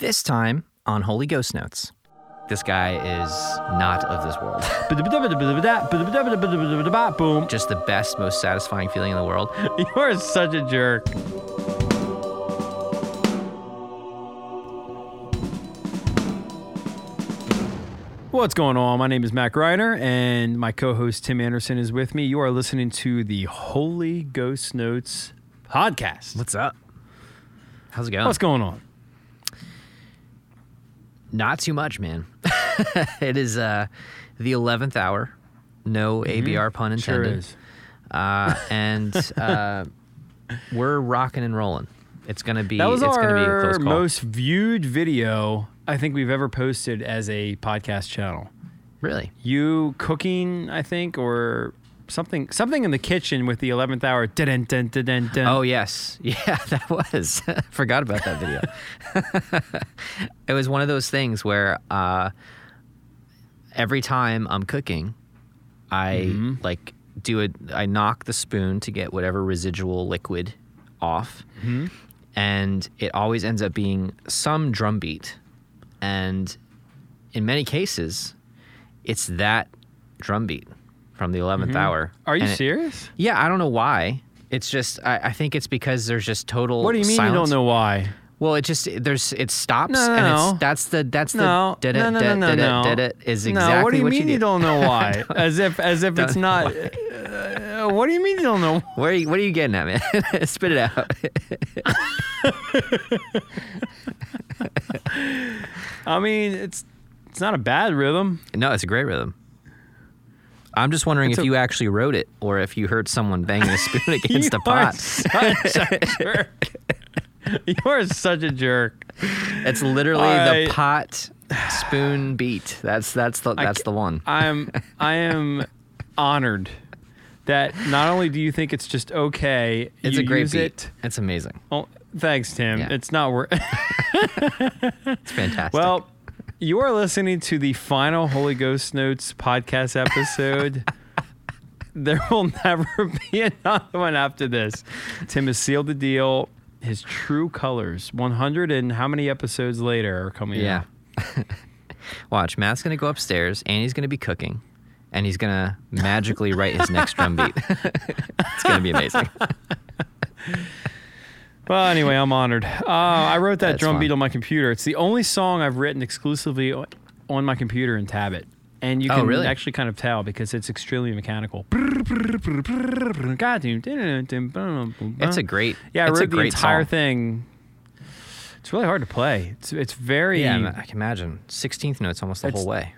This time on Holy Ghost Notes. This guy is not of this world. Boom. Just the best, most satisfying feeling in the world. You are such a jerk. What's going on? My name is Matt Greiner, and my co host Tim Anderson is with me. You are listening to the Holy Ghost Notes podcast. What's up? How's it going? What's going on? Not too much, man. it is uh, the 11th hour. No ABR pun Mm-hmm. Sure intended. is. Uh, and uh, we're rocking and rolling. It's gonna be. That was it's gonna be a our close call. most viewed video I think we've ever posted as a podcast channel. really. You cooking, I think, or something something in the kitchen with the 11th hour. Dun, dun, dun. Oh yes, yeah, that was. Forgot about that video. it was one of those things where uh, every time I'm cooking, I Mm-hmm. like do it. I knock the spoon to get whatever residual liquid off, Mm-hmm. and it always ends up being some drum beat, and in many cases, it's that drum beat from the 11th hour. Mm-hmm. Are you it- serious? yeah, I don't know why. It's just I, I think it's because there's just total. What do you mean you don't know why? Well, it just there's it stops No, no, and no. it's that's the that's No, the no, no, no, no, no. did is no, exactly what do you mean you you, do. don't know why? as if as if it's Don't- not. Uh, what do you mean you don't know? Where are you, what are you getting at, man? Spit it out. I mean, it's it's not a bad rhythm. no, it's a great rhythm. I'm just wondering It's if a- you actually wrote it or if you heard someone banging a spoon against a pot. such a jerk. you are such a jerk. It's literally All the pot spoon beat. That's that's the that's ca- the one. I'm I am honored that not only do you think it's just okay, It's you a great use beat. it. It's amazing. Oh, thanks, Tim. Yeah. It's not worth. It's fantastic. well, you are listening to the final Holy Ghost Notes podcast episode. there will never be another one after this. Tim has sealed the deal. His true colors, 100 and how many episodes later are coming Yeah. out? Watch, Matt's gonna go upstairs and he's gonna be cooking, and he's gonna magically write his next drum beat. it's gonna be amazing. Well, anyway, I'm honored. Uh, I wrote that That's drum fun. beat on my computer. It's the only song I've written exclusively on my computer in Tabit. And you Oh, can really? actually kind of tell because it's extremely mechanical. It's a great. yeah. I it's wrote a the great entire song. thing. It's really hard to play. It's it's very. Yeah, I can imagine. Sixteenth notes almost the whole way.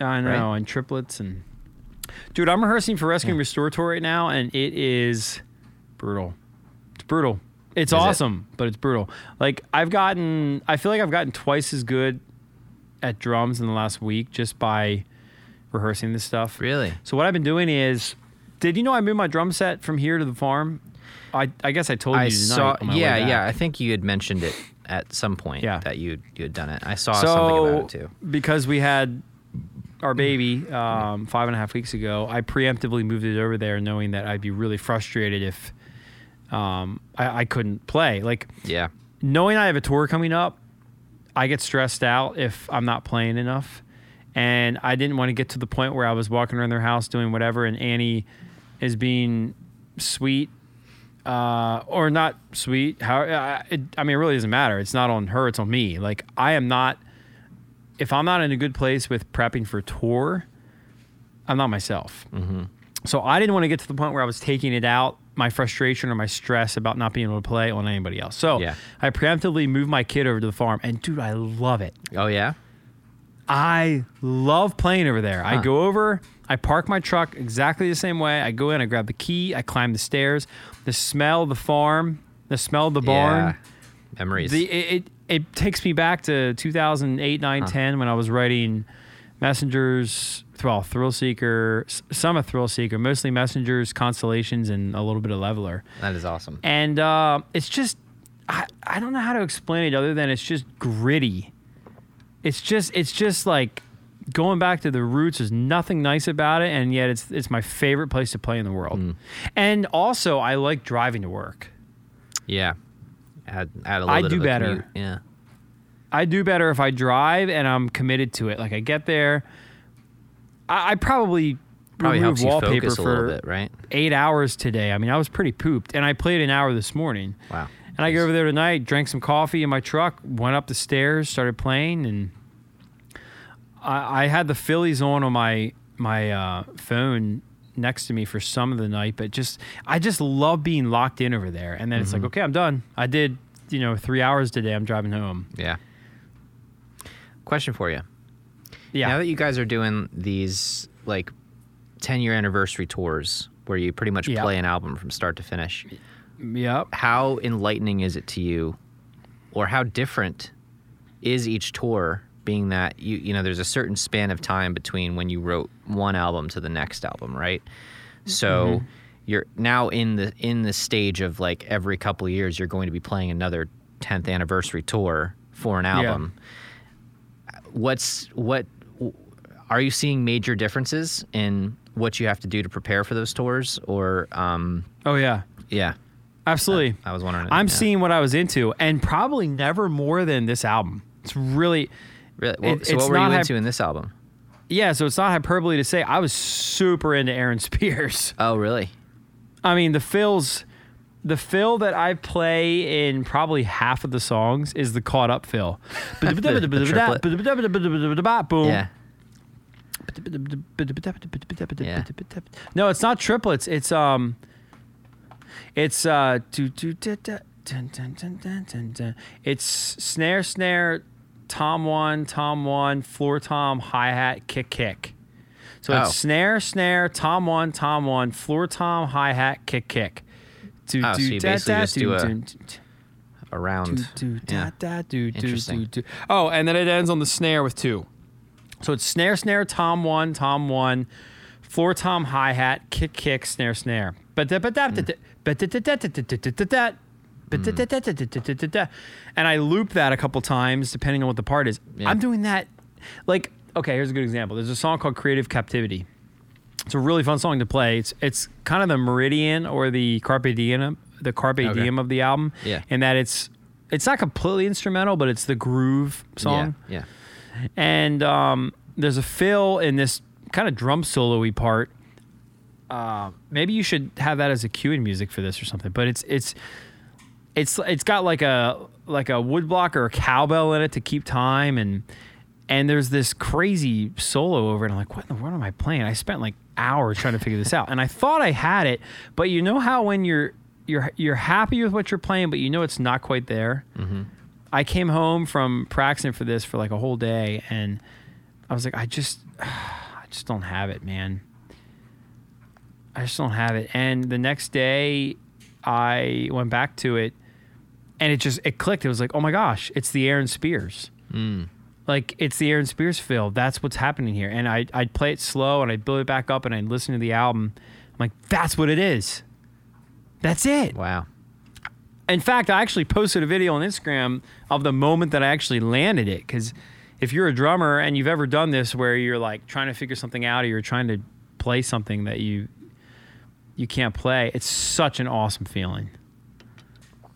I know, right? and triplets and. Dude, I'm rehearsing for Rescue and Restore Tour right now, and it is brutal. It's brutal. It's Is it? awesome, but it's brutal. Like I've gotten, I feel like I've gotten twice as good at drums in the last week just by rehearsing this stuff. Really? So what I've been doing is, did you know I moved my drum set from here to the farm? I I guess I told I you tonight. saw. on my way Yeah, yeah. I think you had mentioned it at some point. Yeah. That you you had done it. I saw something about it too. because we had our baby um, five and a half weeks ago, I preemptively moved it over there, knowing that I'd be really frustrated if um, I, I couldn't play. Like Yeah. knowing I have a tour coming up, I get stressed out if I'm not playing enough, and I didn't want to get to the point where I was walking around their house doing whatever, and Annie is being sweet uh, or not sweet. How uh, it, I mean, it really doesn't matter. It's not on her. It's on me. Like I am not. If I'm not in a good place with prepping for tour, I'm not myself. Mm-hmm. So I didn't want to get to the point where I was taking it out, my frustration or my stress about not being able to play on anybody else. So Yeah. I preemptively moved my kid over to the farm, and dude, I love it. Oh yeah. I love playing over there. I go over, I park my truck exactly the same way. I go in, I grab the key, I climb the stairs. The smell of the farm, the smell of the barn. Yeah. Memories. The it, it it takes me back to 2008, 9, 10 when I was writing Messengers, well, Thrill Seeker, some of Thrill Seeker, mostly Messengers, Constellations, and a little bit of Leveler. that is awesome. And uh, it's just, I, I don't know how to explain it other than it's just gritty. It's just, it's just like going back to the roots. There's nothing nice about it, and yet it's it's my favorite place to play in the world. Mm. And also, I like driving to work. Yeah. Add add a little I do better. commute. Yeah. I do better if I drive and I'm committed to it. Like I get there, I, I probably Probably helps you wallpaper focus a little bit, right? eight hours today. I mean, I was pretty pooped, and I played an hour this morning. Wow. And I go over there tonight, drank some coffee in my truck, went up the stairs, started playing, and I, I had the Phillies on on my my uh, phone next to me for some of the night. But just I just love being locked in over there. And then it's Mm-hmm. like, okay, I'm done. I did you know three hours today. I'm driving home. Yeah. Question for you. Yeah, Now that you guys are doing these like 10 year anniversary tours where you pretty much Yeah. play an album from start to finish, yep. how enlightening is it to you or how different is each tour being that you you know there's a certain span of time between when you wrote one album to the next album, right? So Mm-hmm. you're now in the in the stage of like every couple of years you're going to be playing another 10th anniversary tour for an album. Yeah. What's what are you seeing major differences in what you have to do to prepare for those tours or um Oh yeah, yeah absolutely. I was wondering I'm yeah. seeing what I was into, and probably never more than this album. It's really really well, it- so what were you into hyp- in this album yeah. So it's not hyperbole to say I was super into Aaron Spears. oh really I mean, the fills, the fill that I play in probably half of the songs is the caught up fill. The- the. Boom. yeah Yeah. No, it's not triplets. It's um, it's uh, do do da da dun dun dun dun dun dun. It's snare snare, tom one tom one floor tom hi hat kick kick. So Oh. it's snare snare tom one tom one floor tom hi hat kick kick. Do Oh, so you basically just do a- around Interesting. Oh, and then it ends on the snare with two. So it's snare, snare, tom one, tom one, floor tom, hi hat, kick, kick, snare, snare. But and I loop that a couple times depending on what the part is. I'm doing that like okay, here's a good example. There's a song called Creative Captivity. It's a really fun song to play. It's it's kind of the meridian or the carpe diem, the carpe Okay. diem of the album. Yeah. In that it's it's not completely instrumental, but it's the groove song. yeah And um, there's a fill in this kind of drum solo-y part. Uh, maybe you should have that as a cue in music for this or something. But it's it's it's it's got like a like a woodblock or a cowbell in it to keep time and and there's this crazy solo over it. I'm like, what in the world am I playing? I spent like hours trying to figure this out, and I thought I had it, but you know how when you're you're you're happy with what you're playing, but you know it's not quite there. Mm-hmm. I came home from practicing for this for like a whole day, and I was like, I just I just don't have it, man. I just don't have it. And the next day, I went back to it, and it just it clicked. It was like, oh my gosh, it's the Aaron Spears. Mm. Like it's the Aaron Spears fill. That's what's happening here. And I I'd play it slow and I'd build it back up and I'd listen to the album. I'm like, that's what it is. That's it. wow In fact, I actually posted a video on Instagram of the moment that I actually landed it. Because if you're a drummer and you've ever done this, where you're like trying to figure something out, or you're trying to play something that you you can't play, it's such an awesome feeling. I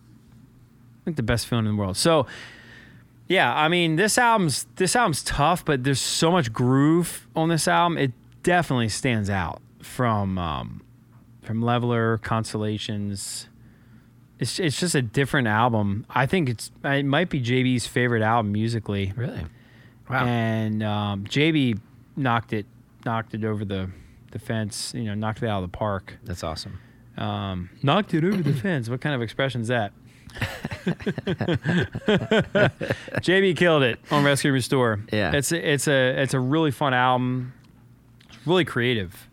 think the best feeling in the world. So, yeah, I mean, this album's this album's tough, but there's so much groove on this album. It definitely stands out from um, from Leveler, Constellations it's it's just a different album. I think it's it might be JB's favorite album musically, really wow and um, JB knocked it knocked it over the the fence. You know, knocked it out of the park. that's awesome Um, knocked it over the fence. What kind of expression is that? JB killed it on Rescue Restore. Yeah. it's a, it's a it's a really fun album. It's really creative,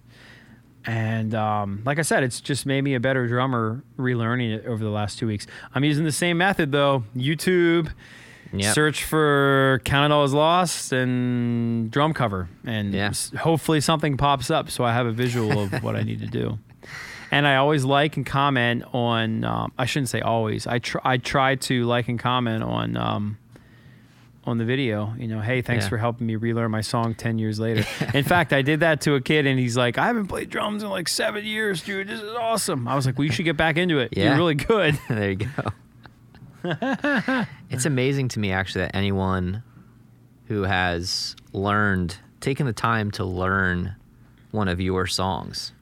and um, like I said, it's just made me a better drummer relearning it over the last two weeks. I'm using the same method though. YouTube, Yep. search for "Count It All As Lost" and drum cover, and Yeah. hopefully something pops up so I have a visual of what I need to do. And I always like and comment on. Um, I shouldn't say always. I try. I try to like and comment on um, on the video. You know, hey, thanks Yeah. for helping me relearn my song ten years later. in fact, I did that to a kid, and he's like, "I haven't played drums in like seven years, dude. This is awesome." I was like, "Well, you should get back into it. Yeah. You're really good." there you go it's amazing to me actually that anyone who has learned, taken the time to learn one of your songs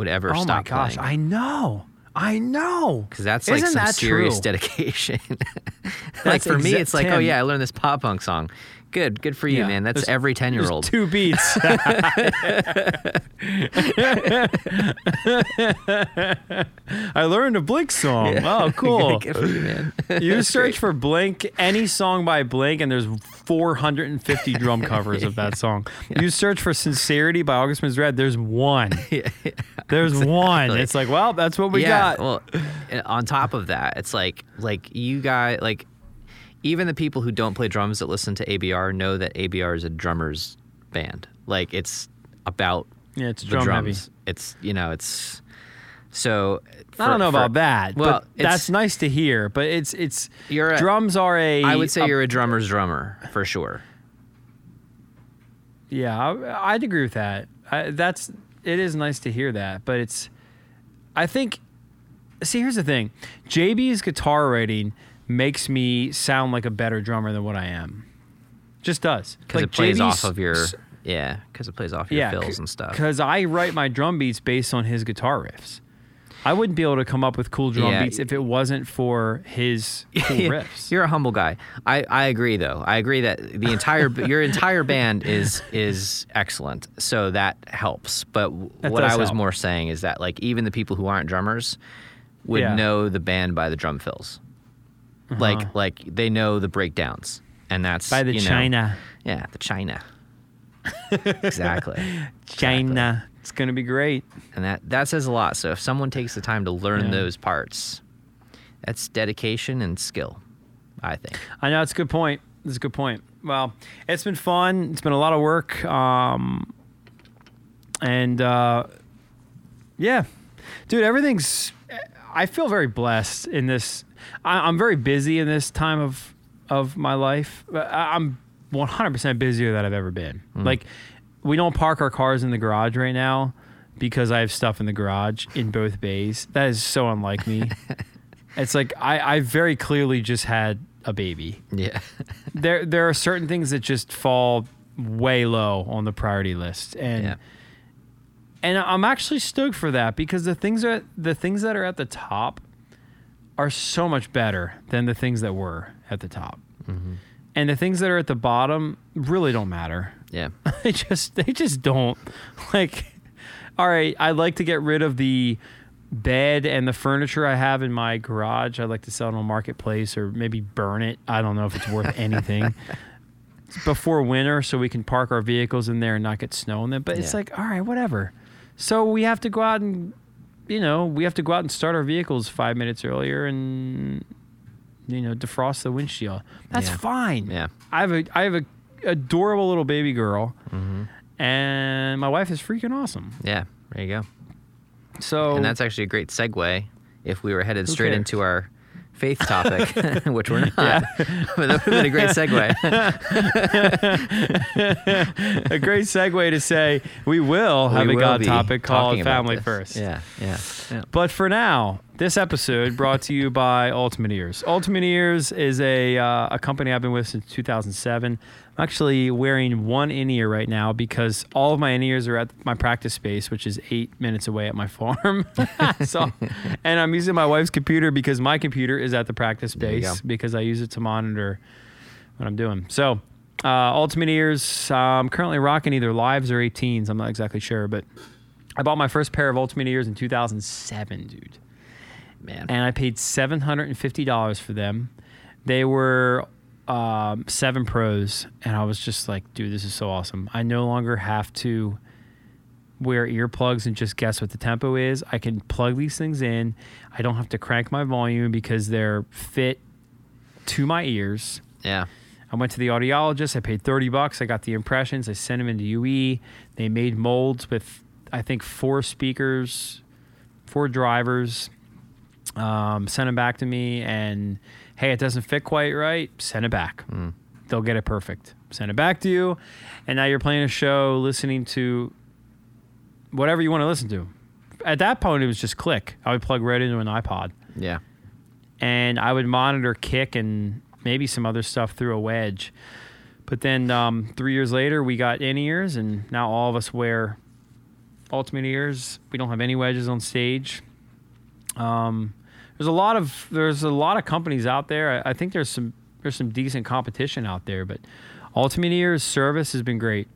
would ever oh stop my gosh, playing. I know. I know. Because that's like Isn't some that serious true? dedication. like That's for me, exa- it's like, oh yeah, I learned this pop punk song. Good, good for you, Yeah, man. That's there's- every ten year old. two beats. I learned a Blink song. Oh, cool. good for you, man. You search for Blink, any song by Blink, and there's 450 drum covers of that song. You search for Sincerity by August Red, there's one. There's one. It's like, well, that's what we yeah. got. Well, on top of that, it's like like you guys like even the people who don't play drums that listen to ABR know that ABR is a drummers band. Like it's about yeah, it's drum heavy. drums. It's you know it's so. I don't know for- about that, Well, but that's nice to hear. But it's it's You're a- drums are a. I would say a- you're a drummer's drummer for sure. Yeah, I, I'd agree with that. I, that's it is nice to hear that, but it's. I think. See, here's the thing: JB's guitar writing makes me sound like a better drummer than what I am. Just does because Like, it plays JB's off of your yeah because it plays off your yeah fills and stuff Because I write my drum beats based on his guitar riffs. I wouldn't be able to come up with cool drum Yeah. beats if it wasn't for his cool riffs. you're a humble guy I, I agree though i agree that the entire your entire band is is excellent so that helps but That what i was help. more saying is that like even the people who aren't drummers would Yeah. know the band by the drum fills like like they know the breakdowns and that's Uh-huh. By the you know- China, yeah the china exactly China, it's gonna be great. and that that says a lot. So if someone takes the time to learn Yeah. those parts, that's dedication and skill. I think. I know it's a good point. It's a good point. Well, it's been fun. It's been a lot of work. Um, and uh, yeah, dude, everything's. I feel very blessed in this. I, I'm very busy in this time of of my life. I- I'm 100% busier than I've ever been. Hmm. Like, we don't park our cars in the garage right now because I have stuff in the garage in both bays. That is so unlike me. it's like I, I very clearly just had a baby Yeah. there there are certain things that just fall way low on the priority list and Yeah. And I'm actually stoked for that because the things are the things that are at the top are so much better than the things that were at the top. Mm-hmm. And the things that are at the bottom really don't matter. yeah. they just they just don't. Like all right i'd like to get rid of the bed and the furniture i have in my garage. I'd like to sell it on a marketplace or maybe burn it. I don't know if it's worth anything. It's before winter so we can park our vehicles in there and not get snow in them. But it's like all right whatever so we have to go out and you know we have to go out and start our vehicles five minutes earlier and you know defrost the windshield that's Yeah. fine Yeah. I have a I have a adorable little baby girl, mm-hmm. and my wife is freaking awesome. Yeah. There you go. So And that's actually a great segue if we were headed straight cares? into our faith topic, which we're not. but that would have been a great segue. a great segue to say we will have We a will God topic called Family this. First. Yeah. Yeah. Yeah. But for now, this episode brought to you by Ultimate Ears. Ultimate Ears is a uh, a company I've been with since 2007. I'm actually wearing one in ear right now because all of my in ears are at my practice space, which is eight minutes away at my farm. so, and I'm using my wife's computer because my computer is at the practice space because I use it to monitor what I'm doing. So, uh, Ultimate Ears, I'm currently rocking either lives or 18s. I'm not exactly sure, but I bought my first pair of Ultimate Ears in 2007, dude. Man. And I paid $750 for them. They were um, seven pros, and I was just like, dude, this is so awesome. I no longer have to wear earplugs and just guess what the tempo is. I can plug these things in. I don't have to crank my volume because they're fit to my ears. yeah. I went to the audiologist. I paid 30 bucks. I got the impressions. I sent them into UE. They made molds with, I think, four speakers, four drivers. Um, sent them back to me. And hey, it doesn't fit quite right. Send it back. They'll get it perfect. Send it back to you. And now you're playing a show, listening to whatever you want to listen to. At that point, it was just click. I would plug right into an iPod Yeah. and I would monitor kick and maybe some other stuff through a wedge. But then um, three years later, we got in ears, and now all of us wear ultimate ears. We don't have any wedges on stage. Um, there's a lot of there's a lot of companies out there. I, I think there's some there's some decent competition out there, but Ultimate Ears service has been great.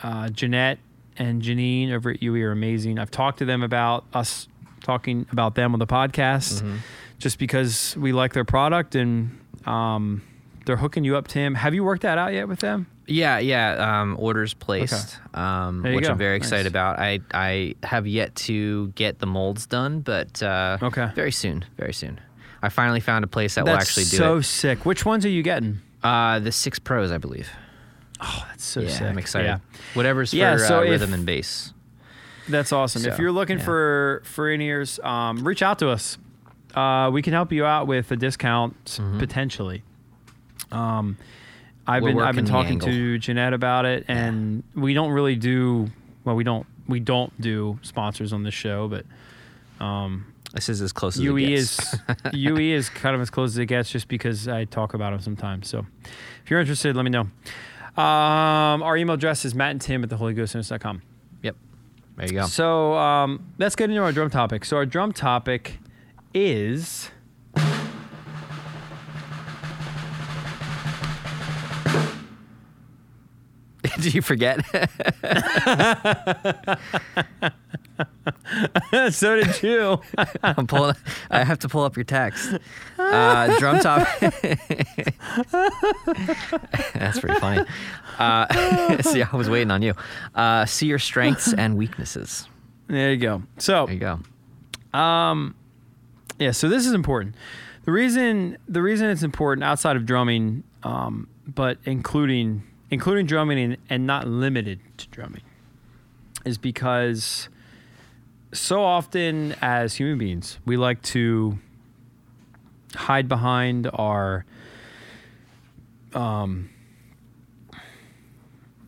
Uh, Jeanette and Janine over at UE are amazing. I've talked to them about us talking about them on the podcast, Mm-hmm. just because we like their product and um, they're hooking you up, Tim. Have you worked that out yet with them? Yeah, yeah. Um, orders placed, um, which go. I'm very excited about. I I have yet to get the molds done, but uh, Okay. very soon, very soon. I finally found a place that That's will actually do so it. So sick. Which ones are you getting? Uh, the six pros, I believe. Oh, that's so yeah, sick. I'm excited. Yeah. Whatever's Yeah, for so uh, if- rhythm and bass. That's awesome. if you're looking yeah. for for in ears, um, reach out to us. Uh, we can help you out with a discount potentially. Um, I've. We're been I've been talking to Jeanette about it, and we don't really do well. We don't we don't do sponsors on the show, but um, This is as close as UE it gets. is UE is kind of as close as it gets, just because I talk about them sometimes. So if you're interested, let me know. Um, our email address is matt and tim at theholyghostnotes.com. yep. There you go. So um, let's get into our drum topic. So our drum topic is Did you forget? so did you. I'm pulling. I have to pull up your text. Uh, drum top. That's pretty funny. Uh, see, I was waiting on you. Uh, see your strengths and weaknesses. there you go. So There you go. yeah, so this is important. The reason the reason it's important outside of drumming, um, but including including drumming and, and not limited to drumming, is because so often as human beings we like to hide behind our um,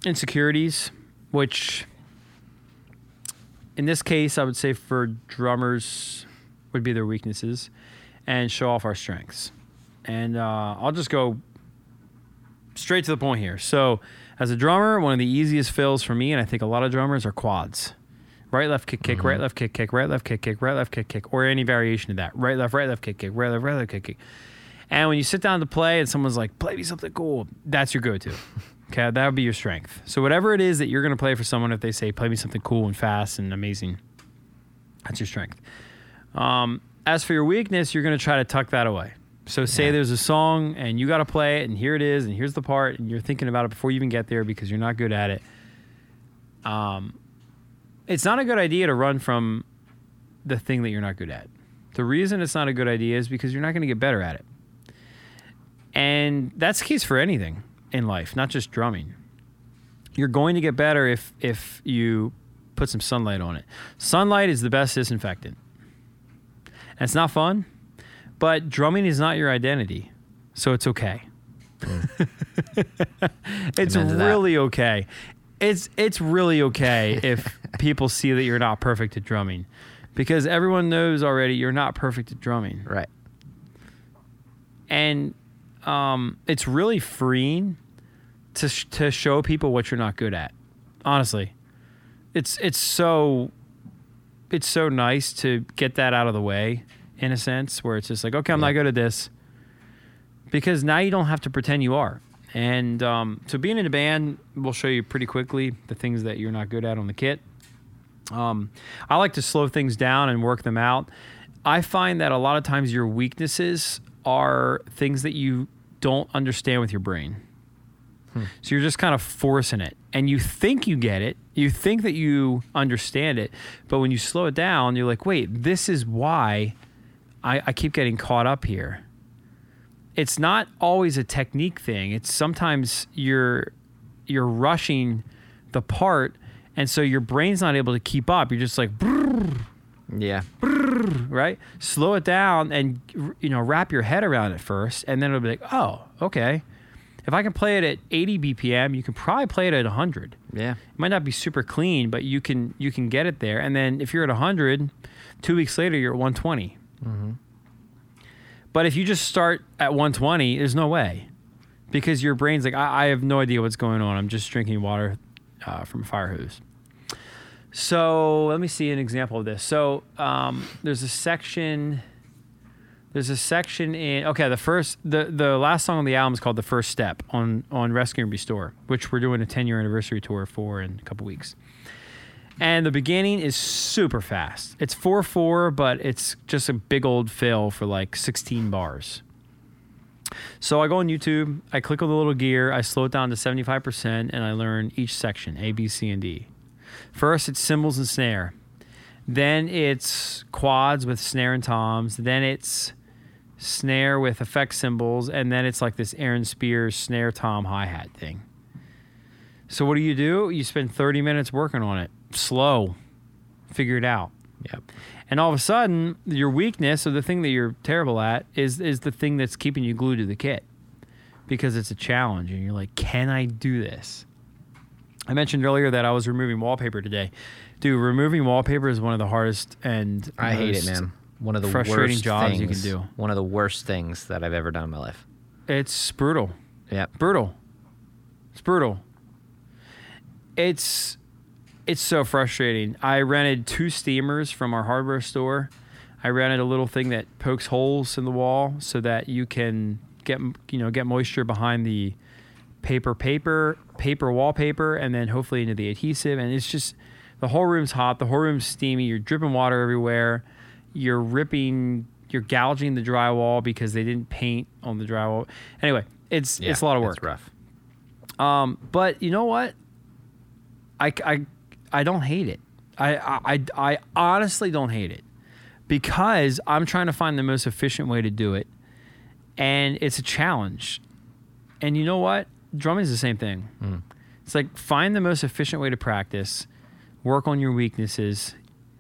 insecurities, which in this case I would say for drummers would be their weaknesses and show off our strengths. And uh, I'll just go straight to the point here. So, as a drummer, one of the easiest fills for me, and I think a lot of drummers, are quads. Right, left, kick, kick, right, left, kick, kick, right, left, kick, kick, right, left, kick, kick, or any variation of that. Right, left, right, left, kick, kick, right, left, right, left, kick, kick. And when you sit down to play and someone's like, play me something cool, that's your go to. Okay, that would be your strength. So, whatever it is that you're going to play for someone, if they say, play me something cool and fast and amazing, that's your strength. Um, as for your weakness, you're going to try to tuck that away. So say Yeah. there's a song and you got to play it, and here it is, and here's the part, and you're thinking about it before you even get there because you're not good at it. Um, it's not a good idea to run from the thing that you're not good at. The reason it's not a good idea is because you're not going to get better at it. And that's the case for anything in life, not just drumming. You're going to get better if if you put some sunlight on it. Sunlight is the best disinfectant. And it's not fun, but drumming is not your identity. So it's okay. it's really okay. It's it's really okay if people see that you're not perfect at drumming. Because everyone knows already you're not perfect at drumming Right. and um, it's really freeing to sh- to show people what you're not good at. Honestly, it's it's so it's so nice to get that out of the way in a sense where it's just like okay, I'm not Yeah. good at this because now you don't have to pretend you are. And um, so being in a band will show you pretty quickly the things that you're not good at on the kit. Um, I like to slow things down and work them out. I find that a lot of times your weaknesses are things that you don't understand with your brain. So you're just kind of forcing it. And you think you get it. You think that you understand it. But when you slow it down, you're like, wait, this is why I, I keep getting caught up here. It's not always a technique thing. It's sometimes you're you're rushing the part and so your brain's not able to keep up. You're just like Yeah. right? Slow it down and you know wrap your head around it first, and then it'll be like, oh, okay. If I can play it at 80 BPM, you can probably play it at 100. Yeah. It might not be super clean, but you can you can get it there. And then if you're at 100, two weeks later you're at 120. But if you just start at 120, there's no way, because your brain's like, I, I have no idea what's going on. I'm just drinking water uh, from a fire hose. So let me see an example of this. So um, there's a section. There's a section in okay. The first, the the last song on the album is called "The First Step" on on Rescue and Restore, which we're doing a 10 year anniversary tour for in a couple weeks. And the beginning is super fast. It's four four, but it's just a big old fill for like 16 bars. So I go on YouTube, I click on the little gear, I slow it down to 75%, and I learn each section A, B, C, and D. First, it's cymbals and snare. Then it's quads with snare and toms. Then it's snare with effect cymbals. And then it's like this Aaron Spears snare tom hi hat thing. So, what do you do? You spend 30 minutes working on it, slow, figure it out. Yep. And all of a sudden, your weakness or the thing that you're terrible at is, is the thing that's keeping you glued to the kit because it's a challenge. And you're like, can I do this? I mentioned earlier that I was removing wallpaper today. Dude, removing wallpaper is one of the hardest and I hate it, man. One of the frustrating worst jobs things, you can do. One of the worst things that I've ever done in my life. It's brutal. Yep. Brutal. It's brutal. It's it's so frustrating. I rented two steamers from our hardware store. I rented a little thing that pokes holes in the wall so that you can get you know get moisture behind the paper paper paper wallpaper and then hopefully into the adhesive and it's just the whole room's hot the whole room's steamy you're dripping water everywhere you're ripping you're gouging the drywall because they didn't paint on the drywall anyway it's Yeah, it's a lot of work It's rough. um, but you know what? I, I, I don't hate it. I, I, I honestly don't hate it because I'm trying to find the most efficient way to do it. And it's a challenge. And you know what? Drumming is the same thing. Mm. It's like find the most efficient way to practice, work on your weaknesses.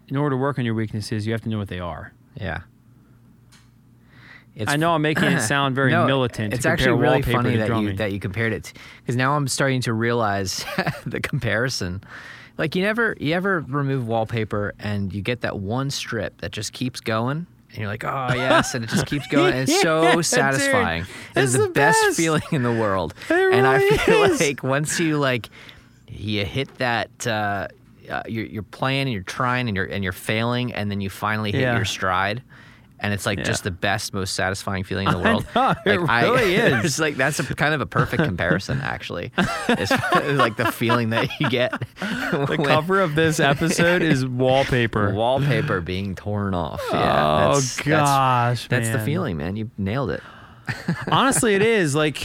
In order to work on your weaknesses, you have to know what they are. Yeah. It's I know I'm making it sound very No, militant. It's to actually really funny that you that you compared it because now I'm starting to realize the comparison. Like you never you ever remove wallpaper and you get that one strip that just keeps going and you're like, oh yes, and it just keeps going. And it's Yeah, so satisfying. It is It's the, the best, best. feeling in the world. It and I feel is. like once you like you hit that. Uh, uh, you're, you're playing and you're trying and you're and you're failing and then you finally hit Yeah. your stride and it's like Yeah. just the best most satisfying feeling in the world know, it Like, really is. it's like that's a kind of a perfect comparison, actually. It's like the feeling that you get the cover of this episode is wallpaper. wallpaper being torn off. Yeah, oh that's, that's- gosh, that's, the feeling, man. You nailed it. Honestly, it is. Like,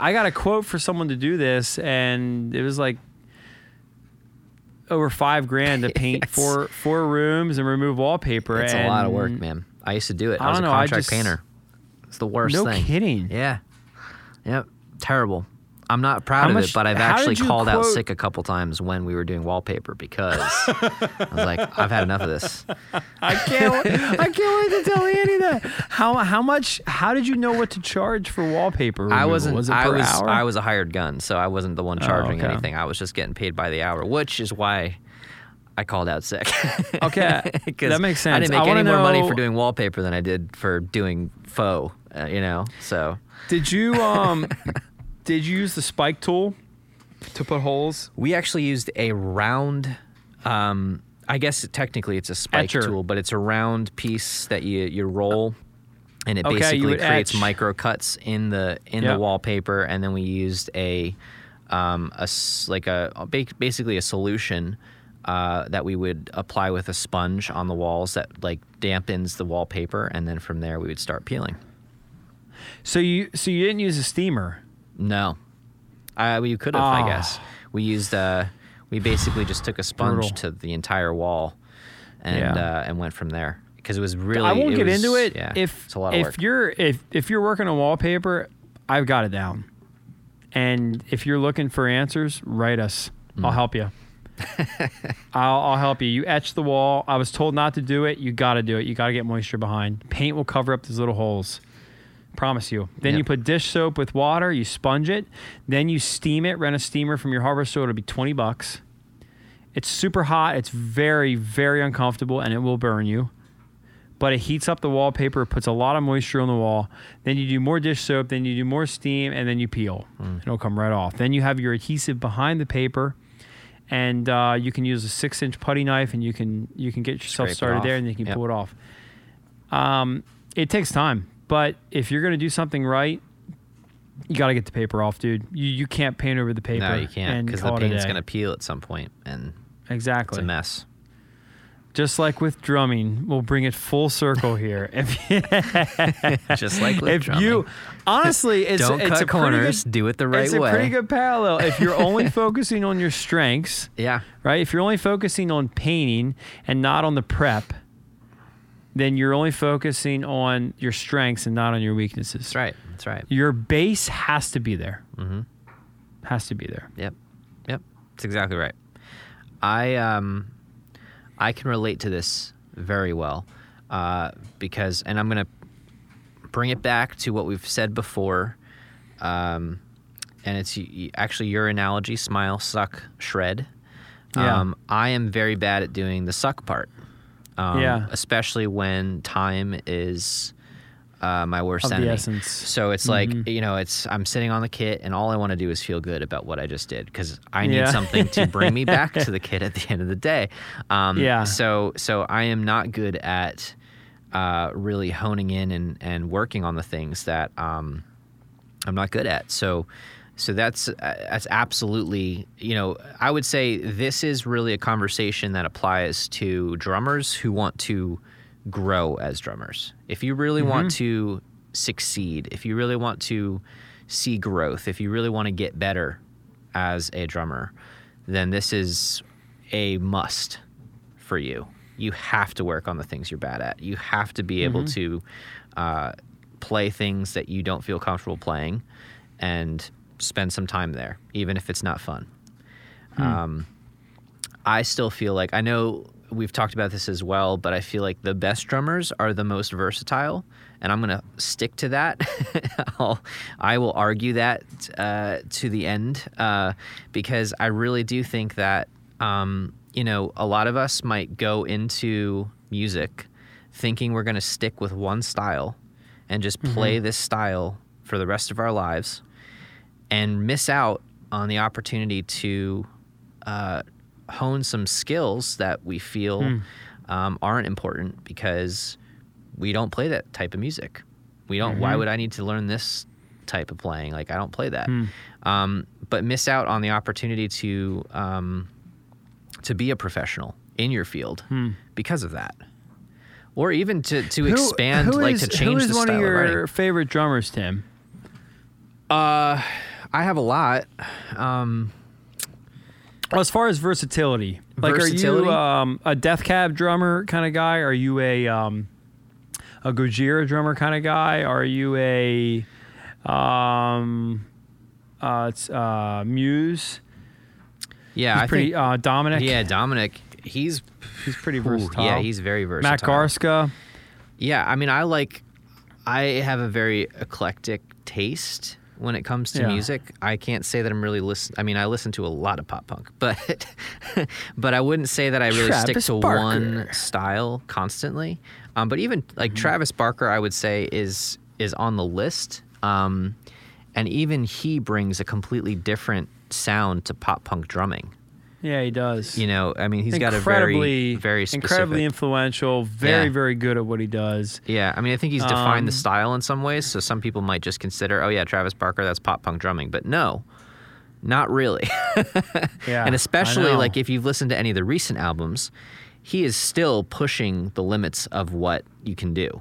I got a quote for someone to do this, and it was like over five grand to paint four four rooms and remove wallpaper. It's a lot of work, man. I used to do it. I I, was a know, contract just- painter. It's the worst No thing. kidding. Yeah. Yep. Terrible. I'm not proud of it, but I've actually called out sick a couple times when we were doing wallpaper because I was like, I've had enough of this. I can't. I can't wait to tell Andy that. How how much? How did you know what to charge for wallpaper? I wasn't. Was I was. hour? I was a hired gun, so I wasn't the one oh, charging okay. anything. I was just getting paid by the hour, which is why I called out sick. okay, that makes sense. I didn't I make any wanna more money for doing wallpaper than I did for doing faux. Uh, you know, so Did you um? did you use the spike tool to put holes? we actually used a round. Um, I guess technically it's a spike Etcher. tool, but it's a round piece that you you roll. And it Okay, basically creates etch. micro cuts in the in Yep. the wallpaper, and then we used a um, a like a basically a solution uh, that we would apply with a sponge on the walls that like dampens the wallpaper, and then from there we would start peeling. So you so you didn't use a steamer. No, uh, we could have, I Ah. guess. We used uh, we basically just took a sponge to the entire wall, and Yeah. uh, and went from there because it was really. I won't get was- into it. Yeah, if it's a lot of if work. you're if if you're working on wallpaper, I've got it down. And if you're looking for answers, write us. Mm. I'll help you. I'll, I'll help you. You etch the wall. I was told not to do it. You got to do it. You got to get moisture behind. Paint will cover up these little holes. Promise you. Then Yep. you put dish soap with water. You sponge it. Then you steam it. Rent a steamer from your hardware store. It'll be twenty bucks. It's super hot. It's very very uncomfortable, and it will burn you. but it heats up the wallpaper, puts a lot of moisture on the wall. Then you do more dish soap, then you do more steam, and then you peel. Mm. It'll come right off. Then you have your adhesive behind the paper, and uh, you can use a six-inch putty knife, and you can you can get yourself Scrape started there, and you can Yep. pull it off. Um, it takes time, but if you're gonna do something right, you got to get the paper off, dude. You you can't paint over the paper. No, you can't because the paint's going to peel at some point, and exactly, it's a mess. Just like with drumming, we'll bring it full circle here. If Just like with if drumming. you honestly, it's don't it's cut a pretty corners, good- do it the right it's way. It's a pretty good parallel. If you're only focusing on your strengths, Yeah, right? If you're only focusing on painting and not on the prep, then you're only focusing on your strengths and not on your weaknesses. that's right. That's right. Your base has to be there. Mm-hmm. Has to be there. Yep. Yep. That's exactly right. I um I can relate to this very well. Uh, because and I'm gonna bring it back to what we've said before. Um and it's actually your analogy, smile, suck, shred. Yeah. Um, I am very bad at doing the suck part. Um, Yeah. Especially when time is uh, my worst Of enemy. So it's like Mhm. you know, it's I'm sitting on the kit, and all I want to do is feel good about what I just did because I need Yeah. something to bring me back to the kit at the end of the day. Um, Yeah. So so I am not good at uh, really honing in and and working on the things that um, I'm not good at. So. So that's uh, that's absolutely you know I would say this is really a conversation that applies to drummers who want to grow as drummers. If you really want to succeed, if you really want to see growth, if you really want to get better as a drummer, then this is a must for you. You have to work on the things you're bad at. You have to be able to uh, play things that you don't feel comfortable playing and spend some time there, even if it's not fun. Um, I still feel like I know we've talked about this as well, but I feel like the best drummers are the most versatile, and I'm gonna stick to that. I'll, I will argue that uh, to the end uh, because I really do think that um, you know a lot of us might go into music thinking we're gonna stick with one style and just play this style for the rest of our lives and miss out on the opportunity to uh, hone some skills that we feel Hmm. um, aren't important because we don't play that type of music. We don't. Why would I need to learn this type of playing? Like I don't play that. Hmm. Um, but miss out on the opportunity to um, to be a professional in your field Hmm. because of that, or even to to expand, who like is- to change Who is the one of of your writing. favorite drummers, Tim? Uh, I have a lot. Um, as far as versatility, like Versatility? are you um, a Death Cab drummer kind of guy? Are you a um, a Gojira drummer kind of guy? Are you a um, uh, it's uh, Muse? yeah, He's I pretty think. uh, Dominic. Yeah, Dominic. He's he's pretty versatile. yeah, he's very versatile. Matt Garstka. Yeah, I mean, I like. I have a very eclectic taste when it comes to Yeah. music. I can't say that I'm really listen. I mean, I listen to a lot of pop punk, but but I wouldn't say that I really stick to Barker. one style constantly. Um, but even like Travis Barker, I would say is is on the list. Um, and even he brings a completely different sound to pop punk drumming. Yeah, he does. You know, I mean, he's got a very very specific. incredibly influential. Very, Yeah. very good at what he does. Yeah, I mean, I think he's defined the Um, style in some ways. So some people might just consider, oh yeah, Travis Barker, that's pop punk drumming, but no, not really. Yeah, and especially like if you've listened to any of the recent albums, he is still pushing the limits of what you can do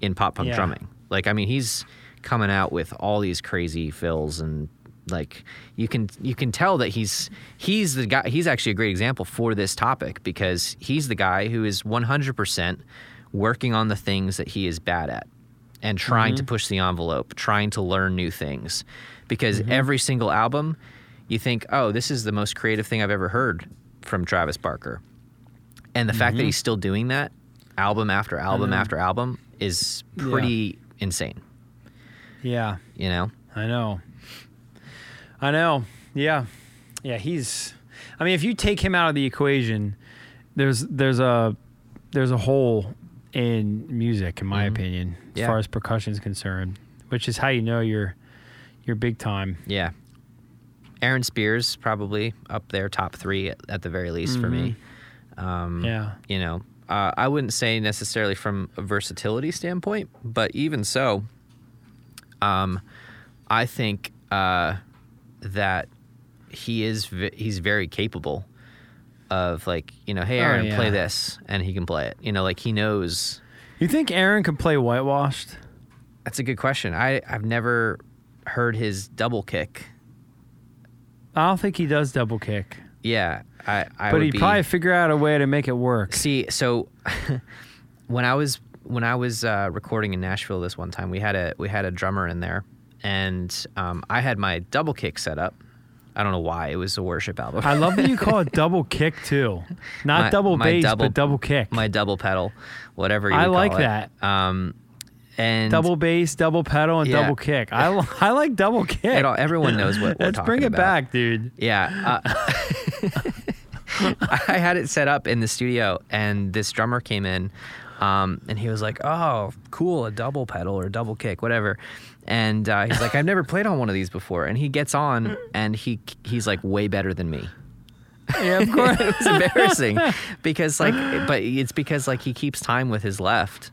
in pop punk Yeah. drumming. Like, I mean, he's coming out with all these crazy fills and like you can you can tell that he's he's the guy he's actually a great example for this topic because he's the guy who is 100% working on the things that he is bad at and trying to mm-hmm. push the envelope, trying to learn new things. Because mm-hmm. every single album, you think, oh, this is the most creative thing I've ever heard from Travis Barker. And the fact that mm-hmm. he's still doing that album after album after album is Yeah. pretty insane, Yeah, you know? I know. I know. Yeah. Yeah, he's I mean, if you take him out of the equation, there's there's a there's a hole in music, in my Mhm. opinion, as Yeah. far as percussion is concerned, which is how you know you're you're big time. Yeah. Aaron Spears probably up there, top three at, at the very least for me. Um, Yeah. You know, uh, I wouldn't say necessarily from a versatility standpoint, but even so, um, I think uh, that he is v- he's very capable of like you know, hey Oh, Aaron, play this, and he can play it. You know, like he knows. You think Aaron could play whitewashed? That's a good question. I I've never heard his double kick. I don't think he does double kick, Yeah, I. I but he'd be, probably figure out a way to make it work. See, so when I was when I was uh, recording in Nashville this one time, we had a we had a drummer in there, and um, I had my double kick set up. I don't know why it was a worship album. I love that you call it double kick too, not My- double my bass, double- but double kick. my double pedal, whatever you I like it. that. Um, and double bass, double pedal, and Yeah. double kick. I, I like double kick. it all, everyone knows what. We're Let's bring it about. back, dude. Yeah. Uh, I had it set up in the studio, and this drummer came in, um, and he was like, "Oh, cool, a double pedal or a double kick, whatever." And uh, he's like, "I've never played on one of these before." And he gets on, and he he's like way better than me. Yeah, of course. it was embarrassing because like, but it's because like he keeps time with his left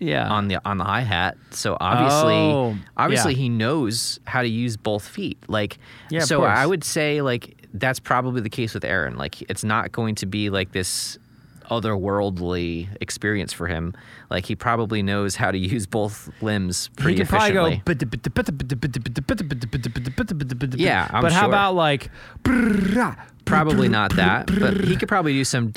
yeah. on the on the hi hat. So obviously, Oh, obviously yeah. he knows how to use both feet. Like, Yeah, so. I would say like that's probably the case with Aaron. Like, it's not going to be like this otherworldly experience for him. Like, he probably knows how to use both limbs he pretty could probably efficiently. go. Yeah, I'm but how about like? Probably not that, but he could probably do some,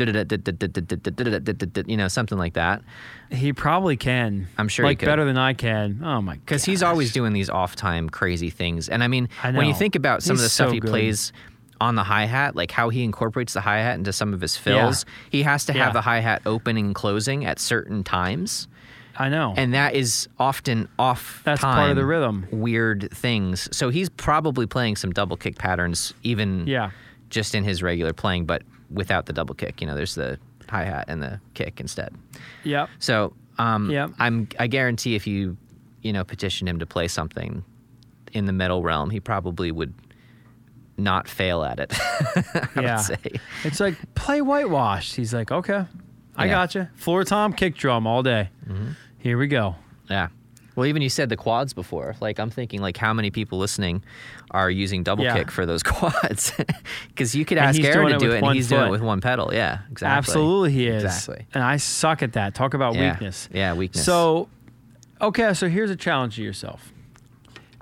you know, something like that. He probably can. I'm sure like better than I can. Oh my god. because he's always doing these off time crazy things. And I mean, I when you think about some of the stuff so he good. plays on the hi hat, like how he incorporates the hi hat into some of his fills, he has to Yeah. have the hi hat opening and closing at certain times. I know. And that is often off. That's part of the rhythm. Weird things. So he's probably playing some double kick patterns, even yeah. just in his regular playing, but without the double kick. You know, there's the hi hat and the kick instead. Yep. So um, Yep. I'm I guarantee if you you know petition him to play something in the metal realm, he probably would not fail at it. Yeah. It's like play whitewashed. He's like, okay, I Yeah. gotcha. Floor tom, kick drum all day. Mm-hmm. Here we go. Yeah. Well, even you said the quads before. Like I'm thinking, like how many people listening are using double Yeah. kick for those quads? Because you could ask Aaron to do it, and he's doing it foot. with one pedal. Yeah, exactly. Absolutely, he is. Exactly. And I suck at that. Talk about Yeah. weakness. Yeah, weakness. So, okay, so here's a challenge to yourself.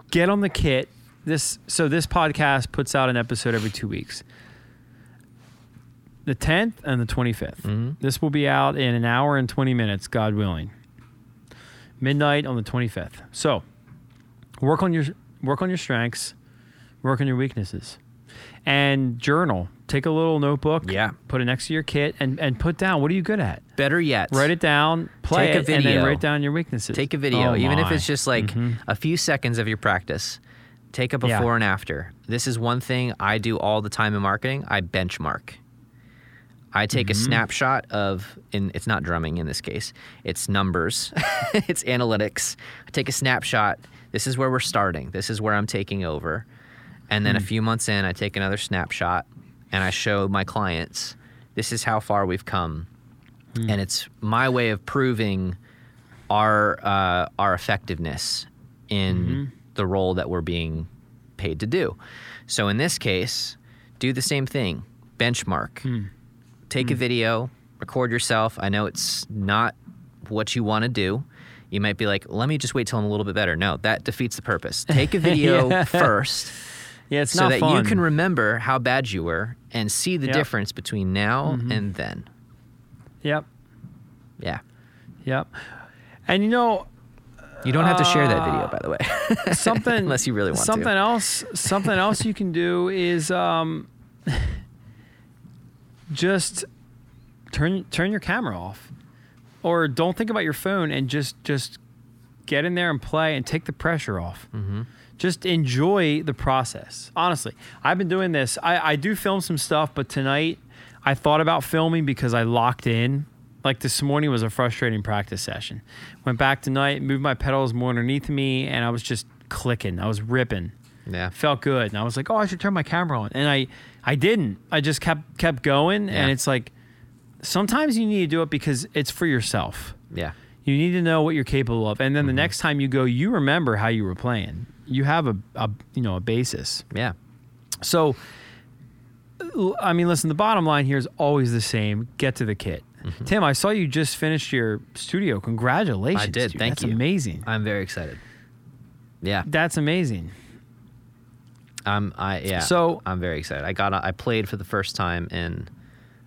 Get on the kit. This so this podcast puts out an episode every two weeks. The 10th and the 25th. Mm-hmm. This will be out in an hour and 20 minutes, God willing. Midnight on the 25th. So, work on your work on your strengths, work on your weaknesses. And journal. Take a little notebook, Yeah. put it next to your kit and and put down what are you good at? Better yet, Write it down, play Take a it, and then video. write down your weaknesses. Take a video, Oh even if it's just like Mhm. a few seconds of your practice. Take a Yeah. before and after. This is one thing I do all the time in marketing. I benchmark. I take Mm-hmm. a snapshot of, in it's not drumming in this case. It's numbers. it's analytics. I take a snapshot. This is where we're starting. This is where I'm taking over. And then a Hmm. few months in, I take another snapshot and I show my clients this is how far we've come. Hmm. And it's my way of proving our uh, our effectiveness in Mm-hmm. The role that we're being paid to do. So in this case, do the same thing. Benchmark. Hmm. Take a video, record yourself. I know it's not what you want to do. You might be like, let me just wait till I'm a little bit better. No, that defeats the purpose. Take a video Yeah. first Yeah, it's so not that fun. you can remember how bad you were and see the Yep. Mm-hmm. difference between now and then. Yep. Yeah. Yep. And you know, You don't have to share that video, by the way. something Unless you really want to. something else something else you can do is um just turn turn your camera off or don't think about your phone and just just get in there and play and take the pressure off Mm-hmm. just enjoy the process honestly i've been doing this i, I do film some stuff but tonight i thought about filming because i locked in Like this morning was a frustrating practice session. Went back tonight, moved my pedals more underneath me, and I was just clicking. I was ripping. Yeah. Felt good, and I was like, "Oh, I should turn my camera on," and I, I didn't. I just kept kept going, Yeah. and it's like, sometimes you need to do it because it's for yourself. Yeah. You need to know what you're capable of, and then the Mm-hmm. next time you go, you remember how you were playing. You have a, a you know a basis. Yeah. So, I mean, listen, the bottom line here is always the same. Get to the kit. Tim, I saw you just finished your studio. Congratulations. Mm-hmm. I did. dude. Thank That's you. amazing. I'm very excited. Yeah. That's amazing. I'm I yeah. So- I'm very excited. I got I played for the first time in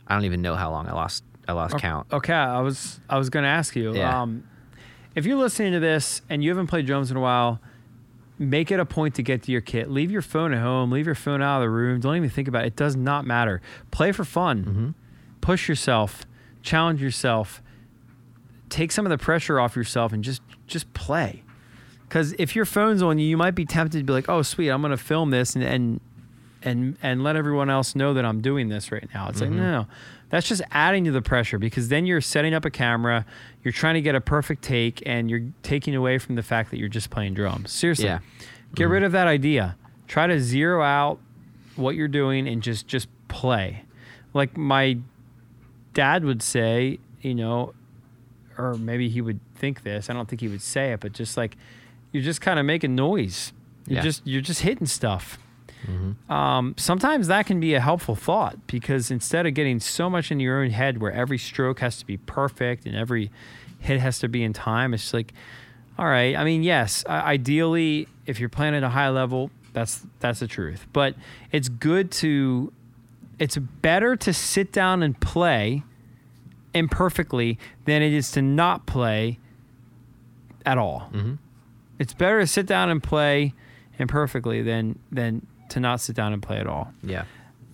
I don't even know how long I lost I lost count. Okay, I was I was going to ask you. Yeah. Um, if you're listening to this and you haven't played drums in a while, make it a point to get to your kit. Leave your phone at home. Leave your phone out of the room. Don't even think about it. It does not matter. Play for fun. Mm-hmm. Push yourself. Challenge yourself. Take some of the pressure off yourself and just just play. Because if your phone's on you, you might be tempted to be like, "Oh, sweet, I'm going to film this and and and and let everyone else know that I'm doing this right now." It's Mm-hmm. like, no, no, that's just adding to the pressure because then you're setting up a camera, you're trying to get a perfect take, and you're taking away from the fact that you're just playing drums. Seriously, Yeah. get rid of that idea. Try to zero out what you're doing and just just play. Like my dad would say, you know, or maybe he would think this. I don't think he would say it, but just like you're just kind of making noise. You're Yeah. just you're just hitting stuff. Mm-hmm. Um, sometimes that can be a helpful thought because instead of getting so much in your own head where every stroke has to be perfect and every hit has to be in time, it's like, all right. I mean, yes, ideally, if you're playing at a high level, that's that's the truth. But it's good to, it's better to sit down and play imperfectly than it is to not play at all. Mm-hmm. It's better to sit down and play imperfectly than than to not sit down and play at all. Yeah.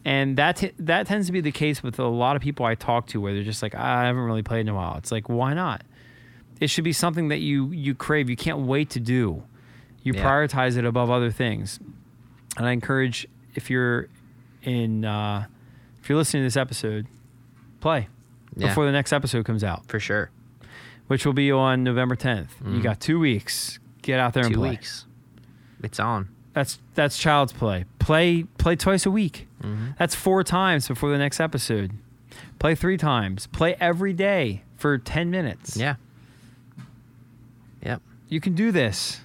And that t- that tends to be the case with a lot of people I talk to, where they're just like, "Ah, I haven't really played in a while. It's like, why not? It should be something that you you crave. You can't wait to do. You Yeah. prioritize it above other things. And I encourage if you're in uh, if you're listening to this episode, play Yeah. before the next episode comes out, For sure. which will be on November 10th. You got two weeks. Get out there and Mm-hmm. Two play. weeks. It's on. That's that's child's play. Play play twice a week. Mm-hmm. That's four times before the next episode. Play three times. Play every day for ten minutes. Yeah. Yep. You can do this.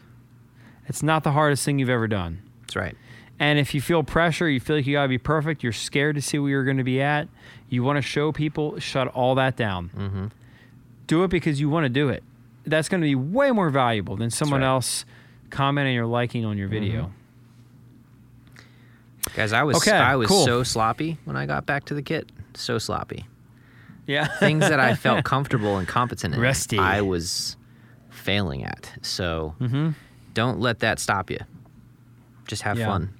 It's not the hardest thing you've ever done. That's right. And if you feel pressure, you feel like you gotta be perfect, you're scared to see where you're gonna be at, you wanna show people, shut all that down. Mm-hmm. Do it because you wanna do it. That's gonna be way more valuable than someone right. else commenting or liking on your video. Guys, I was Okay, I was cool. so sloppy when I got back to the kit. So sloppy. Yeah. Things that I felt comfortable and competent in. Rusty. I was failing at. So mm-hmm. don't let that stop you. Just have Yeah. fun.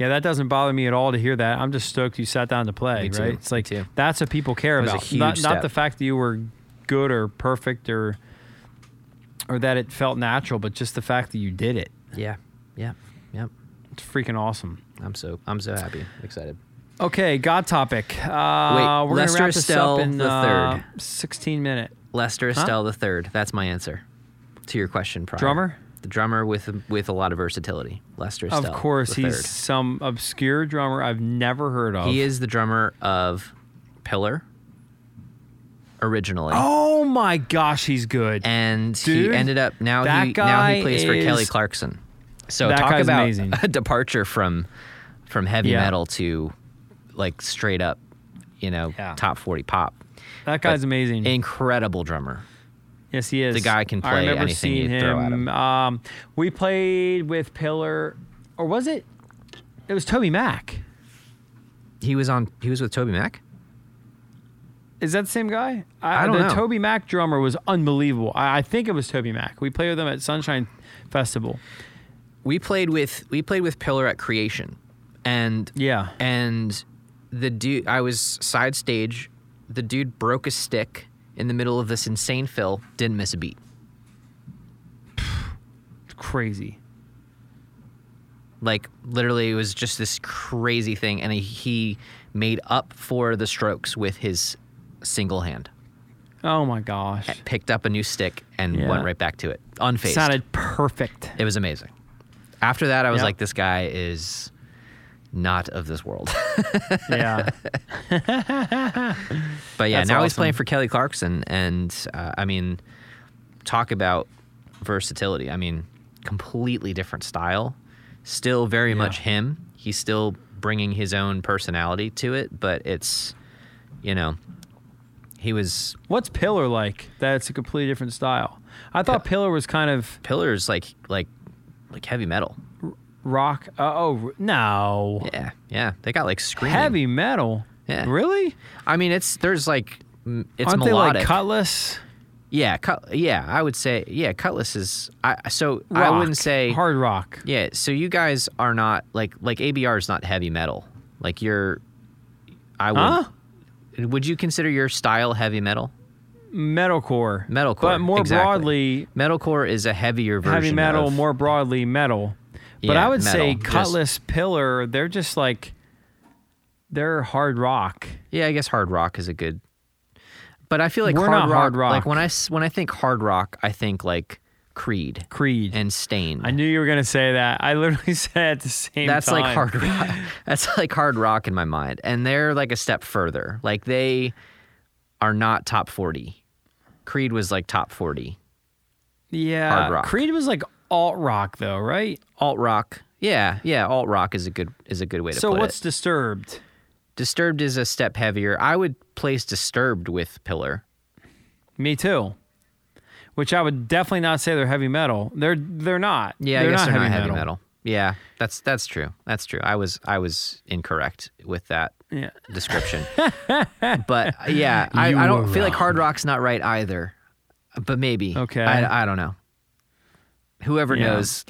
Yeah, that doesn't bother me at all to hear that. I'm just stoked you sat down to play, Me too, right? It's like that's what people care It was a about. huge not, not the fact that you were good or perfect or or that it felt natural, but just the fact that you did it. Yeah. Yeah. Yep. It's freaking awesome. I'm so I'm so happy. Excited. Okay, God topic. Uh, Wait, we're Lester gonna wrap this Estelle in the uh, third. 16 minute Lester Estelle the third. That's my answer to your question prior. drummer. The drummer with with a lot of versatility. Lester. Of course, he's third. some obscure drummer I've never heard of. He is the drummer of Pillar originally. Oh my gosh, he's good. and Dude, he ended up now he now he plays for Kelly Clarkson. So That talk about amazing. a departure from from heavy Yeah. metal to like straight up, you know, Yeah. top 40 pop. that guy's but amazing. Incredible drummer. Yes, he is. The guy can I play remember anything you seeing throw at him. him. Um, we played with Pillar, or was it? It was Toby Mac. He was on he was with Toby Mac? Is that the same guy? I don't the know. Toby Mac drummer was unbelievable. I, I think it was Toby Mac. We played with them at Sunshine Festival. We played with we played with Pillar at Creation. And Yeah. and the dude I was side stage. The dude broke a stick in the middle of this insane fill, didn't miss a beat. It's crazy. Like literally, it was just this crazy thing, and he, he made up for the strokes with his single hand. Oh my gosh. picked up a new stick, and Yeah. went right back to it, unfazed. Sounded perfect. It was amazing. After that, I was Yep. like, this guy is not of this world. Yeah. but yeah, That's now he's playing for Kelly Clarkson, and uh, I mean, talk about versatility. I mean, completely different style, still very Yeah. much him. He's still bringing his own personality to it, but it's, you know, he was What's Pillar like? That's a completely different style. I thought Pillar was kind of Pillars like like like heavy metal. Rock. Uh, oh no, Yeah, yeah, they got like screaming. heavy metal. Yeah. Really? I mean, it's there's like it's Aren't melodic. they like Kutless? Yeah, cut, yeah, I would say yeah. Kutless is I so I wouldn't say hard rock. Yeah, so you guys are not like like ABR is not heavy metal. Like you're, I would. Huh? Would you consider your style heavy metal? Metalcore. Metalcore, But more exactly. broadly, Metalcore is a heavier version. heavy metal. of- More broadly, metal. But Yeah, I would say metal, just- Kutless, Pillar. They're just like they're hard rock. Yeah, I guess hard rock is a good. But I feel like We're hard, not rock, hard rock. Like when I when I think hard rock, I think like Creed Creed. and Staind. I knew you were gonna say that. I literally said at the same That's time. like hard rock. That's like hard rock in my mind, and they're like a step further. Like they are not top forty. Creed was like top forty. Yeah. hard rock. Creed was like alt rock though, right? alt rock. Yeah, yeah, alt rock is a good is a good way to play. So put what's it. Disturbed? Disturbed is a step heavier. I would place Disturbed with Pillar. Me too. Which I would definitely not say they're heavy metal. They're they're not. Yeah, they're I guess not they're heavy not heavy metal. metal. Yeah, that's that's true. That's true. I was I was incorrect with that Yeah. description. but yeah, I, I don't were feel like hard rock's not right either. But maybe. Okay. I, I don't know. Whoever Yeah. knows,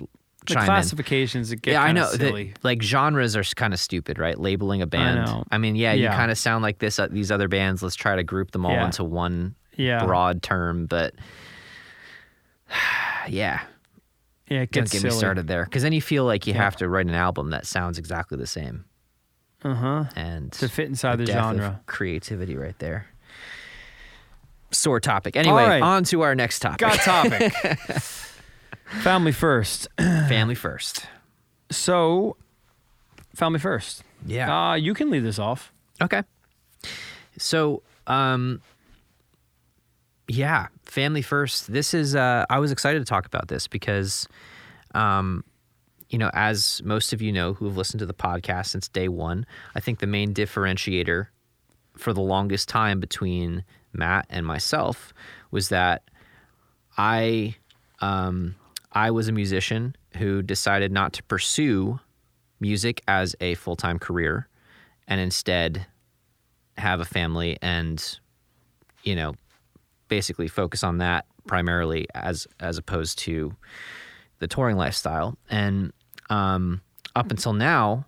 The classifications get yeah, I know. like genres are kind of stupid, right? Labeling a band. know. mean, yeah, you kind of sound like this. Uh, these other bands. Let's try to group them all Yeah. into one Yeah. broad term. But yeah, yeah, it don't gets get silly. me started there. Because then you feel like you Yeah. have to write an album that sounds exactly the same, Uh huh. and To fit inside the of genre. creativity right there. Sore topic. Anyway, right. on to our next topic. Got topic. Family first. Family first. So, family first. Yeah. Uh, you can lead this off. Okay. So, um, yeah, family first. This is. Uh, I was excited to talk about this because, um, you know, as most of you know who have listened to the podcast since day one, I think the main differentiator for the longest time between Matt and myself was that I, um, I was a musician who decided not to pursue music as a full time career, and instead have a family and you know basically focus on that primarily as as opposed to the touring lifestyle. And um up until now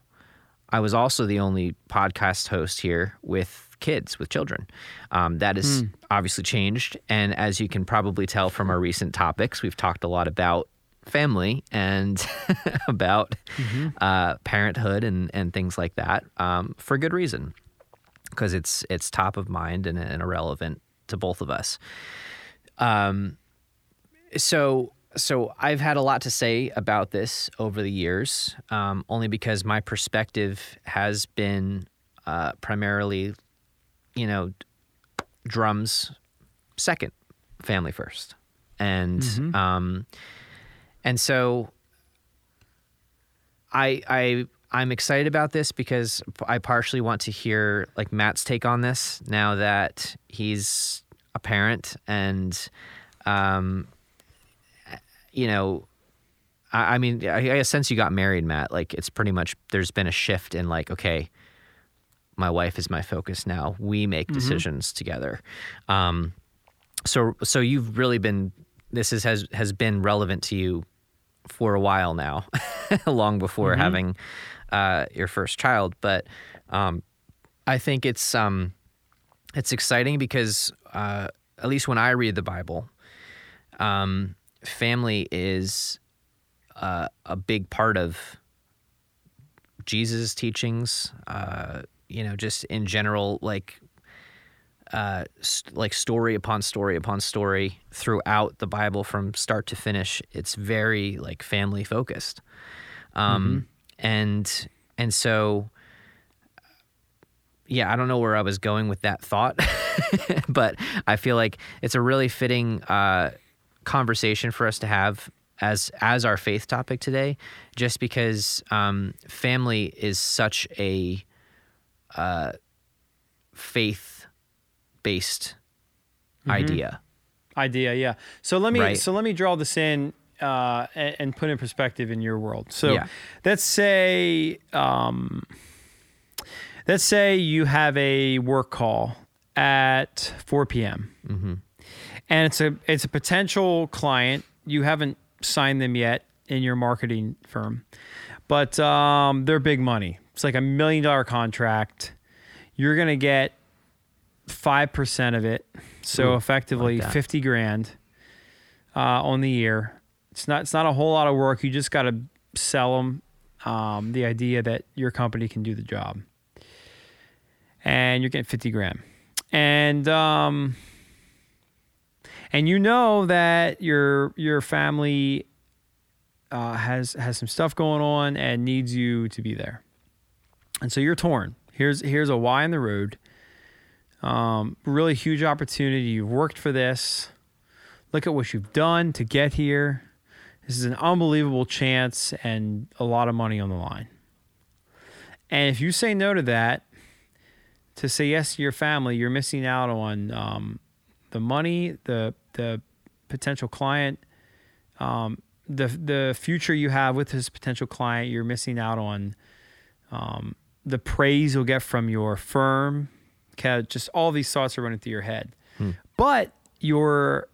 i was also the only podcast host here with kids with children. Um, that has obviously changed. And as you can probably tell from our recent topics we've talked a lot about family and about uh, parenthood and, and things like that um, for good reason. Because it's it's top of mind and, and irrelevant to both of us. Um, so so I've had a lot to say about this over the years, um, only because my perspective has been uh, primarily, you know, drums second, family first, and um, and so I I I'm excited about this because I partially want to hear like Matt's take on this now that he's a parent and um you know I, I mean I, I guess since you got married Matt like it's pretty much there's been a shift in like okay my wife is my focus now. We make decisions together. Um so so you've really been this is, has has been relevant to you for a while now, long before having uh, your first child. But um, I think it's um, it's exciting because uh, at least when I read the Bible, um, family is uh, a big part of Jesus' teachings. Uh, you know, just in general, like uh, st- like story upon story upon story throughout the Bible from start to finish. It's very like family focused, um, and and so yeah, I don't know where I was going with that thought, but I feel like it's a really fitting uh, conversation for us to have as as our faith topic today, just because um, family is such a uh, faith based idea. idea yeah so let me Right. so let me draw this in uh, and, and put in perspective in your world so Yeah. let's say um, let's say you have a work call at 4 p.m Mm-hmm. and it's a it's a potential client you haven't signed them yet in your marketing firm but um, they're big money it's like a million dollar contract you're gonna get 5% of it. So Ooh, effectively like 50 grand uh, on the year. It's not it's not a whole lot of work. You just got to sell them um, the idea that your company can do the job. And you're getting 50 grand. And um, and you know that your your family uh, has has some stuff going on and needs you to be there. And so you're torn. Here's here's a y in the road um, really huge opportunity. You've worked for this. Look at what you've done to get here. This is an unbelievable chance and a lot of money on the line. And if you say no to that to say yes to your family you're missing out on um, the money the the potential client um, the the future you have with this potential client you're missing out on um, the praise you'll get from your firm okay just all these thoughts are running through your head. But you're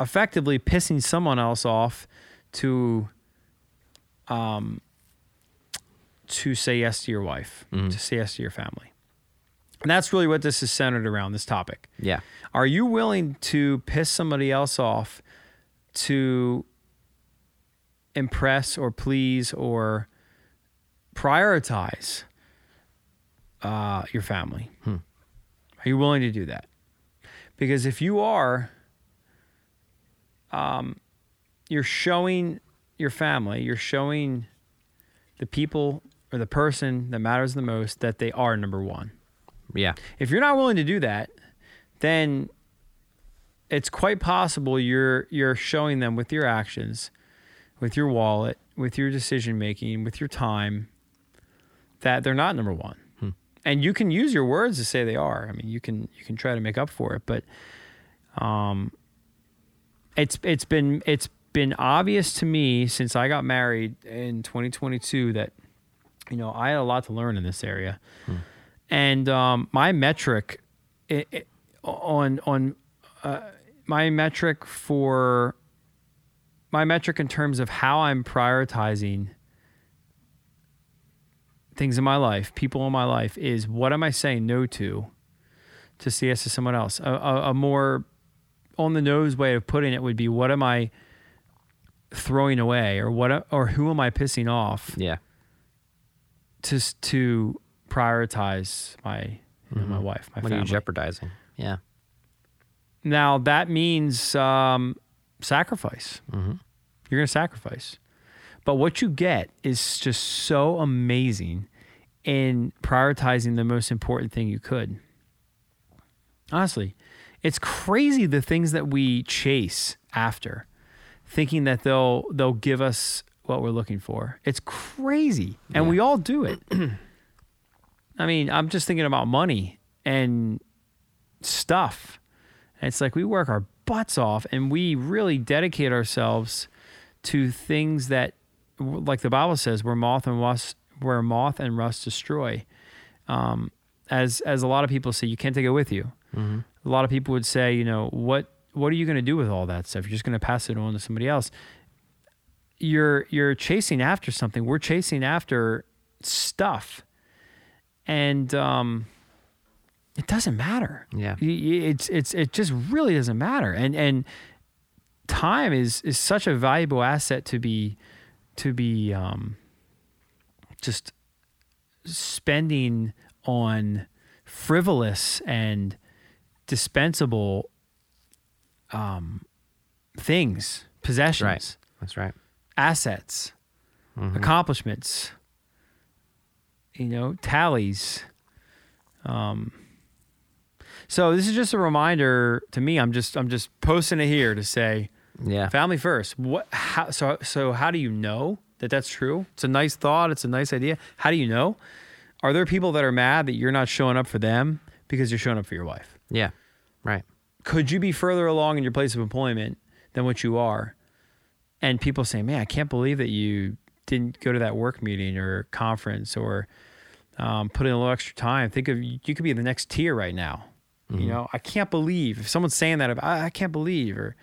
effectively pissing someone else off to um to say yes to your wife to say yes to your family. And that's really what this is centered around this topic. Yeah. are you willing to piss somebody else off to impress or please or prioritize uh, your family? Are you willing to do that? Because if you are, um, you're showing your family, you're showing the people or the person that matters the most that they are number one. Yeah. If you're not willing to do that, then it's quite possible you're you're showing them with your actions, with your wallet, with your decision making, with your time that they're not number 1. And you can use your words to say they are. I mean, you can you can try to make up for it, but um it's it's been it's been obvious to me since I got married in 2022 that you know, I had a lot to learn in this area and um, my metric on on uh, my metric for my metric in terms of how I'm prioritizing things in my life, people in my life, is what am I saying no to to say yes to someone else? A, a, a more on the nose way of putting it would be what am I throwing away, or what, or who am I pissing off? Yeah. to to prioritize my know, my wife, my What are family. you jeopardizing? Yeah. now that means um, sacrifice. Mm-hmm. You're going to sacrifice, but what you get is just so amazing in prioritizing the most important thing you could. Honestly, it's crazy the things that we chase after, thinking that they'll they'll give us what we're looking for. It's crazy, and Yeah. we all do it. I mean, I'm just thinking about money and stuff. And it's like we work our butts off and we really dedicate ourselves to things that, like the Bible says, where moth and rust, where moth and rust destroy. Um, as as a lot of people say, you can't take it with you. Mm-hmm. A lot of people would say, you know, what what are you going to do with all that stuff? You're just going to pass it on to somebody else. You're you're chasing after something. We're chasing after stuff, and um, it doesn't matter. Yeah. It's it's it just really doesn't matter. And and time is is such a valuable asset to be to be um, just spending on frivolous and dispensable um, things, possessions, Right. That's right. assets, Mhm. accomplishments, you know, tallies. Um, so this is just a reminder to me. I'm just I'm just posting it here to say Yeah. family first. What? How? So so how do you know that that's true? It's a nice thought. It's a nice idea. How do you know? Are there people that are mad that you're not showing up for them because you're showing up for your wife? Yeah. Right. Could you be further along in your place of employment than what you are? And people say, "Man, I can't believe that you didn't go to that work meeting or conference or um, put in a little extra time. Think of you could be in the next tier right now. You know, I can't believe if someone's saying that. I, I can't believe, or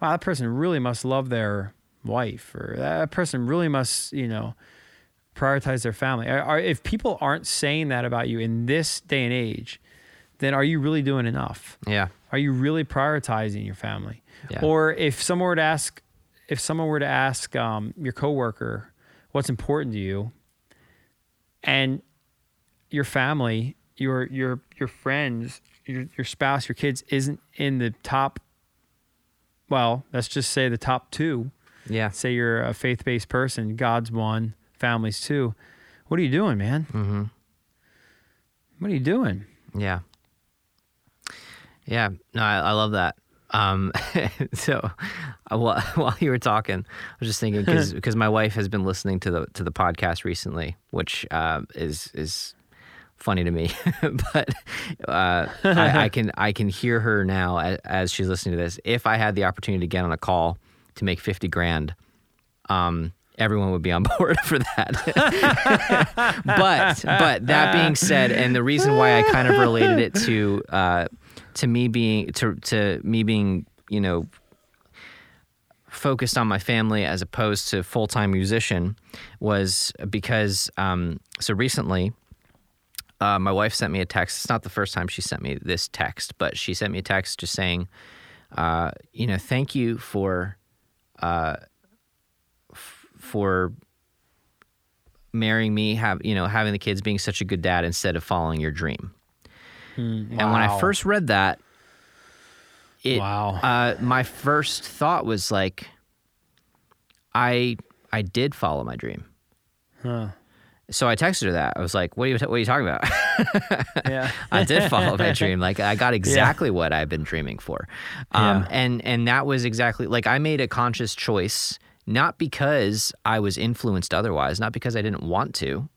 wow, that person really must love their wife, or that person really must, you know, prioritize their family. Are, are, if people aren't saying that about you in this day and age, then are you really doing enough? Yeah. Are you really prioritizing your family? Yeah. Or if someone were to ask, if someone were to ask um, your coworker what's important to you, and your family, your your your friends, your your spouse, your kids isn't in the top. Well, let's just say the top two. Yeah. Say you're a faith based person, God's one, families two. What are you doing, man? Mm-hmm. What are you doing? Yeah. Yeah. No, I, I love that. Um, so uh, while, while you were talking, I was just thinking because my wife has been listening to the to the podcast recently, which uh, is is funny to me, but uh, I, I can I can hear her now as, as she's listening to this. If I had the opportunity to get on a call to make fifty grand, um, everyone would be on board for that. but but that being said, and the reason why I kind of related it to uh, to me being to to me being you know focused on my family as opposed to full time musician was because um, so recently. Uh, my wife sent me a text. It's not the first time she sent me this text, but she sent me a text just saying, uh, you know, thank you for uh, for marrying me, have you know, having the kids, being such a good dad instead of following your dream. And when I first read that, it Wow. uh, my first thought was like, I I did follow my dream. Huh. So I texted her that. I was like, "What are you What are you talking about?" Yeah. I did follow my dream. Like I got exactly what I've been dreaming for, um, Yeah. and and that was exactly like I made a conscious choice, not because I was influenced otherwise, not because I didn't want to.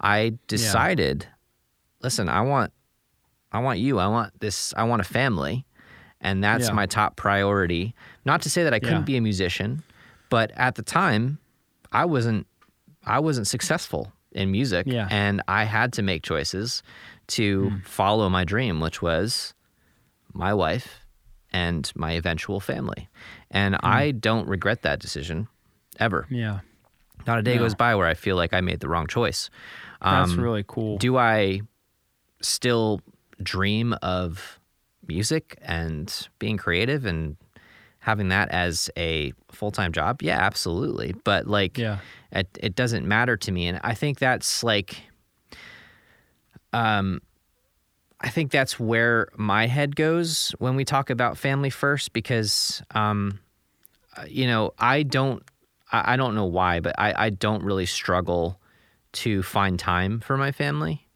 I decided, listen, I want, I want you. I want this. I want a family, and that's Yeah. my top priority. Not to say that I couldn't Yeah. be a musician, but at the time, I wasn't. I wasn't successful in music, Yeah. and I had to make choices to follow my dream, which was my wife and my eventual family. And I don't regret that decision ever. Yeah. Not a day No. goes by where I feel like I made the wrong choice. That's Um, really cool. Do I still dream of music and being creative and having that as a full time job? Yeah, absolutely. But like, yeah. It, it doesn't matter to me. And I think that's like, um, I think that's where my head goes when we talk about family first, because, um, uh, you know, I don't, I, I don't know why, but I, I don't really struggle to find time for my family.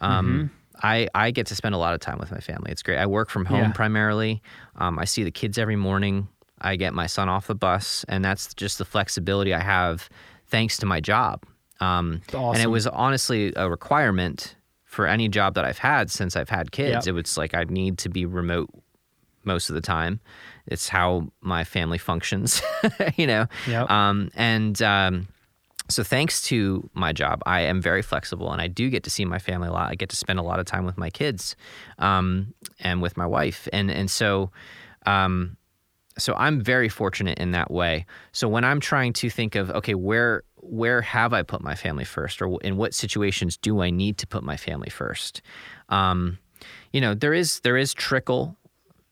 Um, I, I get to spend a lot of time with my family. It's great. I work from home Yeah. primarily. Um, I see the kids every morning. I get my son off the bus, and that's just the flexibility I have thanks to my job. Um, And it was honestly a requirement for any job that I've had since I've had kids. Yep. It was like I need to be remote most of the time. It's how my family functions, you know. Yep. Um, and um, so, thanks to my job, I am very flexible, and I do get to see my family a lot. I get to spend a lot of time with my kids, um, and with my wife, and and so. Um, so I'm very fortunate in that way. So when I'm trying to think of okay, where where have I put my family first, or in what situations do I need to put my family first? Um, you know, there is there is trickle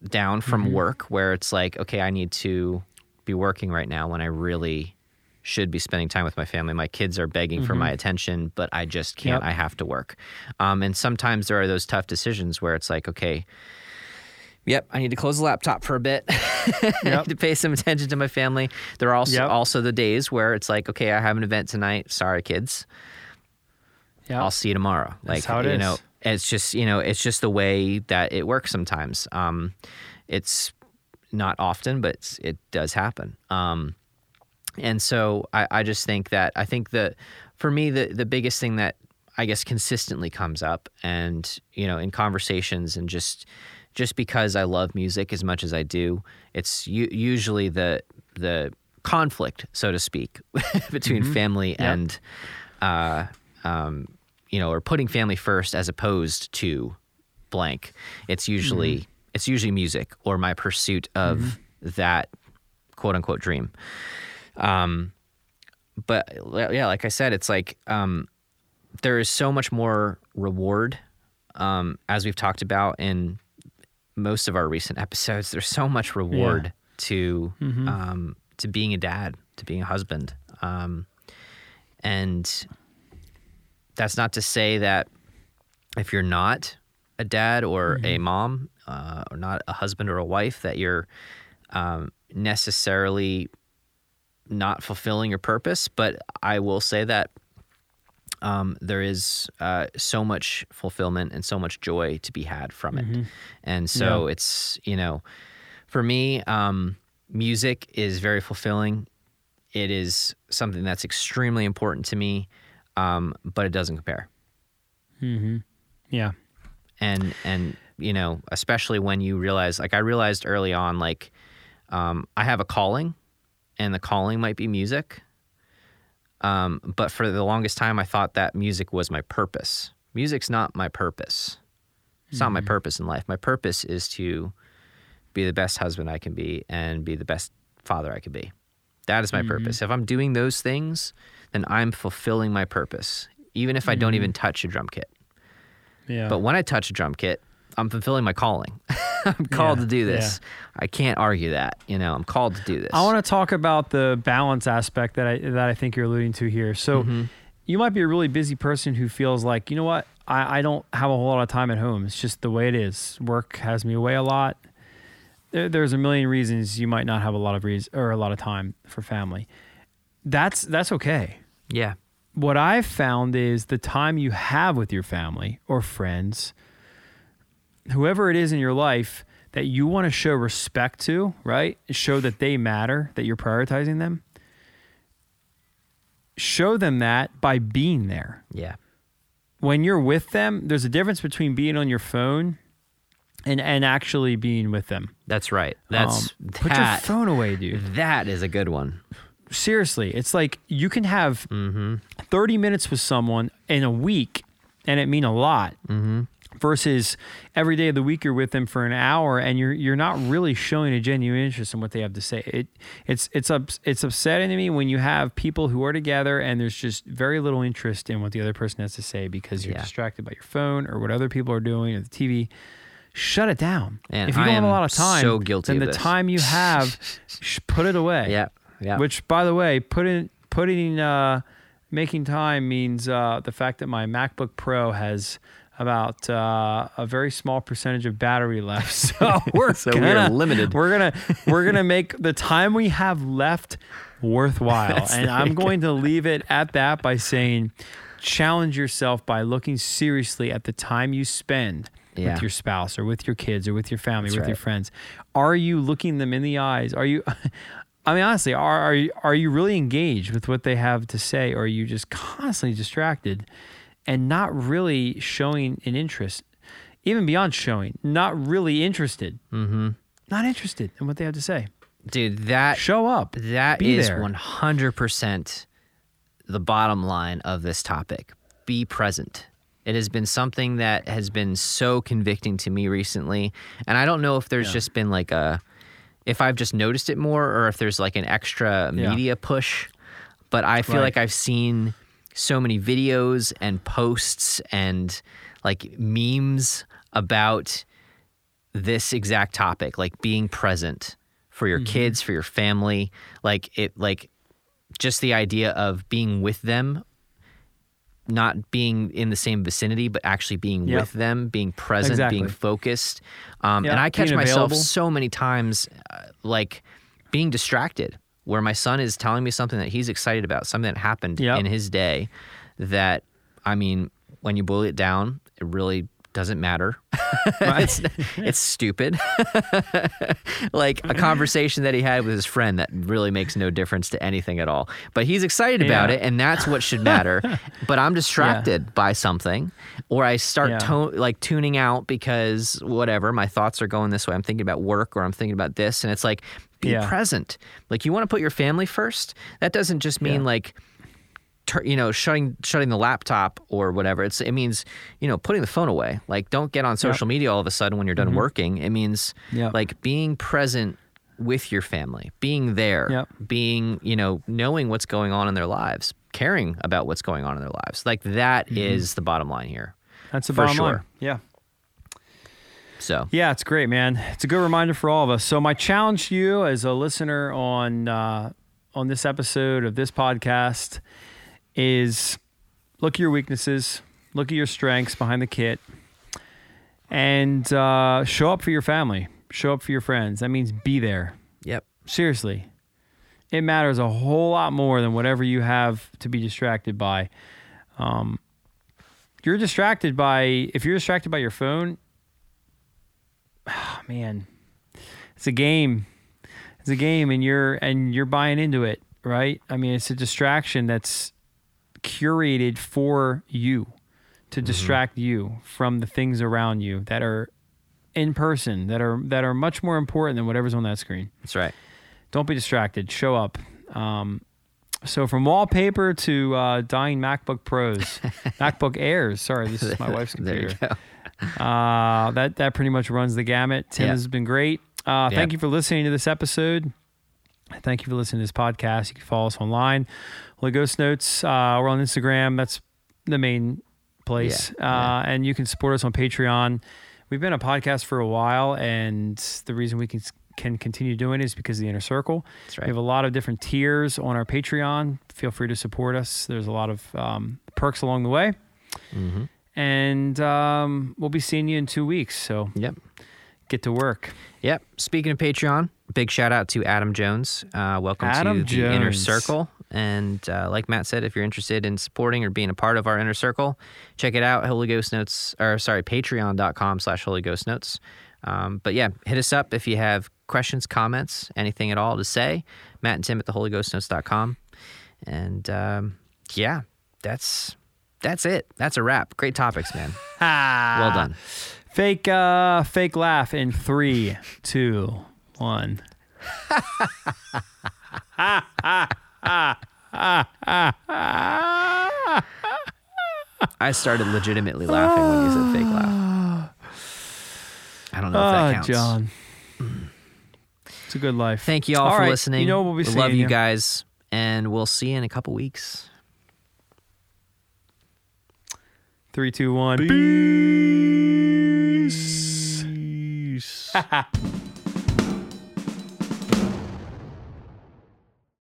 down from work where it's like, okay, I need to be working right now when I really should be spending time with my family. My kids are begging for my attention, but I just can't. Yep. I have to work. Um, and sometimes there are those tough decisions where it's like, okay, Yep, I need to close the laptop for a bit. I Yep. need to pay some attention to my family. There are also Yep. also the days where it's like, okay, I have an event tonight. Sorry, kids. Yeah. I'll see you tomorrow. Like how it you is. know, it's just you know, it's just the way that it works sometimes. Um, it's not often, but it's, it does happen. Um, and so I, I just think that I think that for me the the biggest thing that I guess consistently comes up, and you know, in conversations and just just because I love music as much as I do, it's u- usually the the conflict, so to speak, between family and uh, um, you know, or putting family first as opposed to blank. It's usually it's usually music or my pursuit of that quote unquote dream. Um, but yeah, like I said, it's like um, there is so much more reward, um, as we've talked about in most of our recent episodes. There's so much reward to um, to being a dad, to being a husband, um, and that's not to say that if you're not a dad or a mom uh, or not a husband or a wife that you're um, necessarily not fulfilling your purpose. But i will say that um, there is uh, so much fulfillment and so much joy to be had from it. And so it's you know for me um, music is very fulfilling. It is something that's extremely important to me um, but it doesn't compare. Yeah. and and you know especially when you realize like i realized early on like um, i have a calling and the calling might be music um, but for the longest time i thought that music was my purpose. Music's not my purpose. It's not my mm-hmm. purpose in life. My purpose is to be the best husband i can be and be the best father i can be. That is my mm-hmm. purpose. If i'm doing those things then i'm fulfilling my purpose even if i don't even mm-hmm. touch a drum kit. Yeah. but when I touch a drum kit, I'm fulfilling my calling. I'm called Yeah, to do this. I can't argue that. You know, I'm called to do this. I want to talk about the balance aspect that I that I think you're alluding to here. So Mm-hmm. you might be a really busy person who feels like, you know what, I, I don't have a whole lot of time at home. It's just the way it is. Work has me away a lot. There, there's a million reasons you might not have a lot of reason or a lot of time for family. That's that's okay. yeah. What I've found is the time you have with your family or friends, whoever it is in your life that you want to show respect to, right? Show that they matter, that you're prioritizing them. Show them that by being there. Yeah. When you're with them, there's a difference between being on your phone and and actually being with them. That's right. That's Um, put your that. phone away, dude. That is a good one. seriously, it's like you can have 30 minutes with someone in a week and it mean a lot versus every day of the week you're with them for an hour and you're you're not really showing a genuine interest in what they have to say. It it's it's ups, it's upsetting to me when you have people who are together and there's just very little interest in what the other person has to say because you're Yeah. distracted by your phone or what other people are doing or the TV. Shut it down. And if you I don't have a lot of time, so guilty then the this. time you have, put it away. Yeah. Yeah. Which, by the way, putting putting uh, making time means uh, the fact that my MacBook Pro has about uh, a very small percentage of battery left. So we're So we gonna, are limited. We're gonna we're gonna make the time we have left worthwhile, and I'm going to leave it at that by saying, challenge yourself by looking seriously at the time you spend. Yeah. With your spouse or with your kids or with your family, That's with your friends, are you looking them in the eyes? Are you I mean, honestly, are are you, are you really engaged with what they have to say, or are you just constantly distracted and not really showing an interest, even beyond showing, not really interested, mm-hmm. not interested in what they have to say? Dude, that Show up. That is there. 100% the bottom line of this topic. Be present. It has been something that has been so convicting to me recently. And I don't know if there's Yeah. just been like a, if I've just noticed it more or if there's like an extra Yeah. media push. But I feel Right. like I've seen so many videos and posts and like memes about this exact topic, like being present for your kids, for your family, like it, like just the idea of being with them not being in the same vicinity, but actually being Yep. with them, being present, Exactly. being focused. Um, Yeah, and I catch being myself available. so many times, uh, like being distracted, where my son is telling me something that he's excited about, something that happened Yep. in his day. That I mean, when you boil it down, it really doesn't matter. it's, it's stupid. like a conversation that he had with his friend that really makes no difference to anything at all. But he's excited about Yeah. it, and that's what should matter. but I'm distracted by something, or I start Yeah. to- like tuning out because whatever my thoughts are going this way. I'm thinking about work, or I'm thinking about this, and it's like be Yeah. present. Like you want to put your family first. That doesn't just mean Yeah. like tur- you know shutting shutting the laptop or whatever it's it means you know putting the phone away like don't get on social media all of a sudden when you're done working it means Mm-hmm. Yep. like being present with your family being there Yep. being you know knowing what's going on in their lives caring about what's going on in their lives like that is Mm-hmm. the bottom line here That's the For bottom line. sure. Yeah. So Yeah, it's great, man. It's a good reminder for all of us. So my challenge to you as a listener on uh, on this episode of this podcast is look at your weaknesses, look at your strengths behind the kit, and uh, show up for your family, show up for your friends. That means be there. yep Seriously, it matters a whole lot more than whatever you have to be distracted by. Um, you're distracted by if you're distracted by your phone. Ah, man, it's a game. It's a game, and you're and you're buying into it, right? I mean, it's a distraction that's curated for you to distract you from the things around you that are in person that are that are much more important than whatever's on that screen that's right don't be distracted. Show up. Um, so from wallpaper to uh, dying MacBook Pros, MacBook Airs. Sorry, this is my wife's there you computer. Uh, that that pretty much runs the gamut. Tim Yeah. has been great. Uh, Yeah. Thank you for listening to this episode. Thank you for listening to this podcast. You can follow us online. Holy Ghost Notes. Uh, we're on Instagram. That's the main place. Yeah, Uh, and you can support us on Patreon. We've been a podcast for a while, and the reason we can can continue doing it is because of the inner circle. That's We have a lot of different tiers on our Patreon. Feel free to support us. There's a lot of um, perks along the way. hmm And um, we'll be seeing you in two weeks. So yep get to work. Yep. Speaking of Patreon, big shout out to Adam Jones. Uh, welcome Adam to the Inner Circle. And uh, like Matt said, if you're interested in supporting or being a part of our Inner Circle, check it out. Holy Ghost Notes, or sorry, patreon.com slash Holy Ghost Notes. Um, but yeah, hit us up if you have questions, comments, anything at all to say. Matt and Tim at the theholyghostnotes.com. And um, yeah, that's that's it. That's a wrap. Great topics, man. Well done. Fake, uh, fake laugh in three, two, one. I started legitimately laughing when you said fake laugh. I don't know if that Oh, counts. John. It's a good life. Thank you all, All for right, listening. you know we'll We love you you. guys, and we'll see you in a couple weeks. Three, two, one. Peace.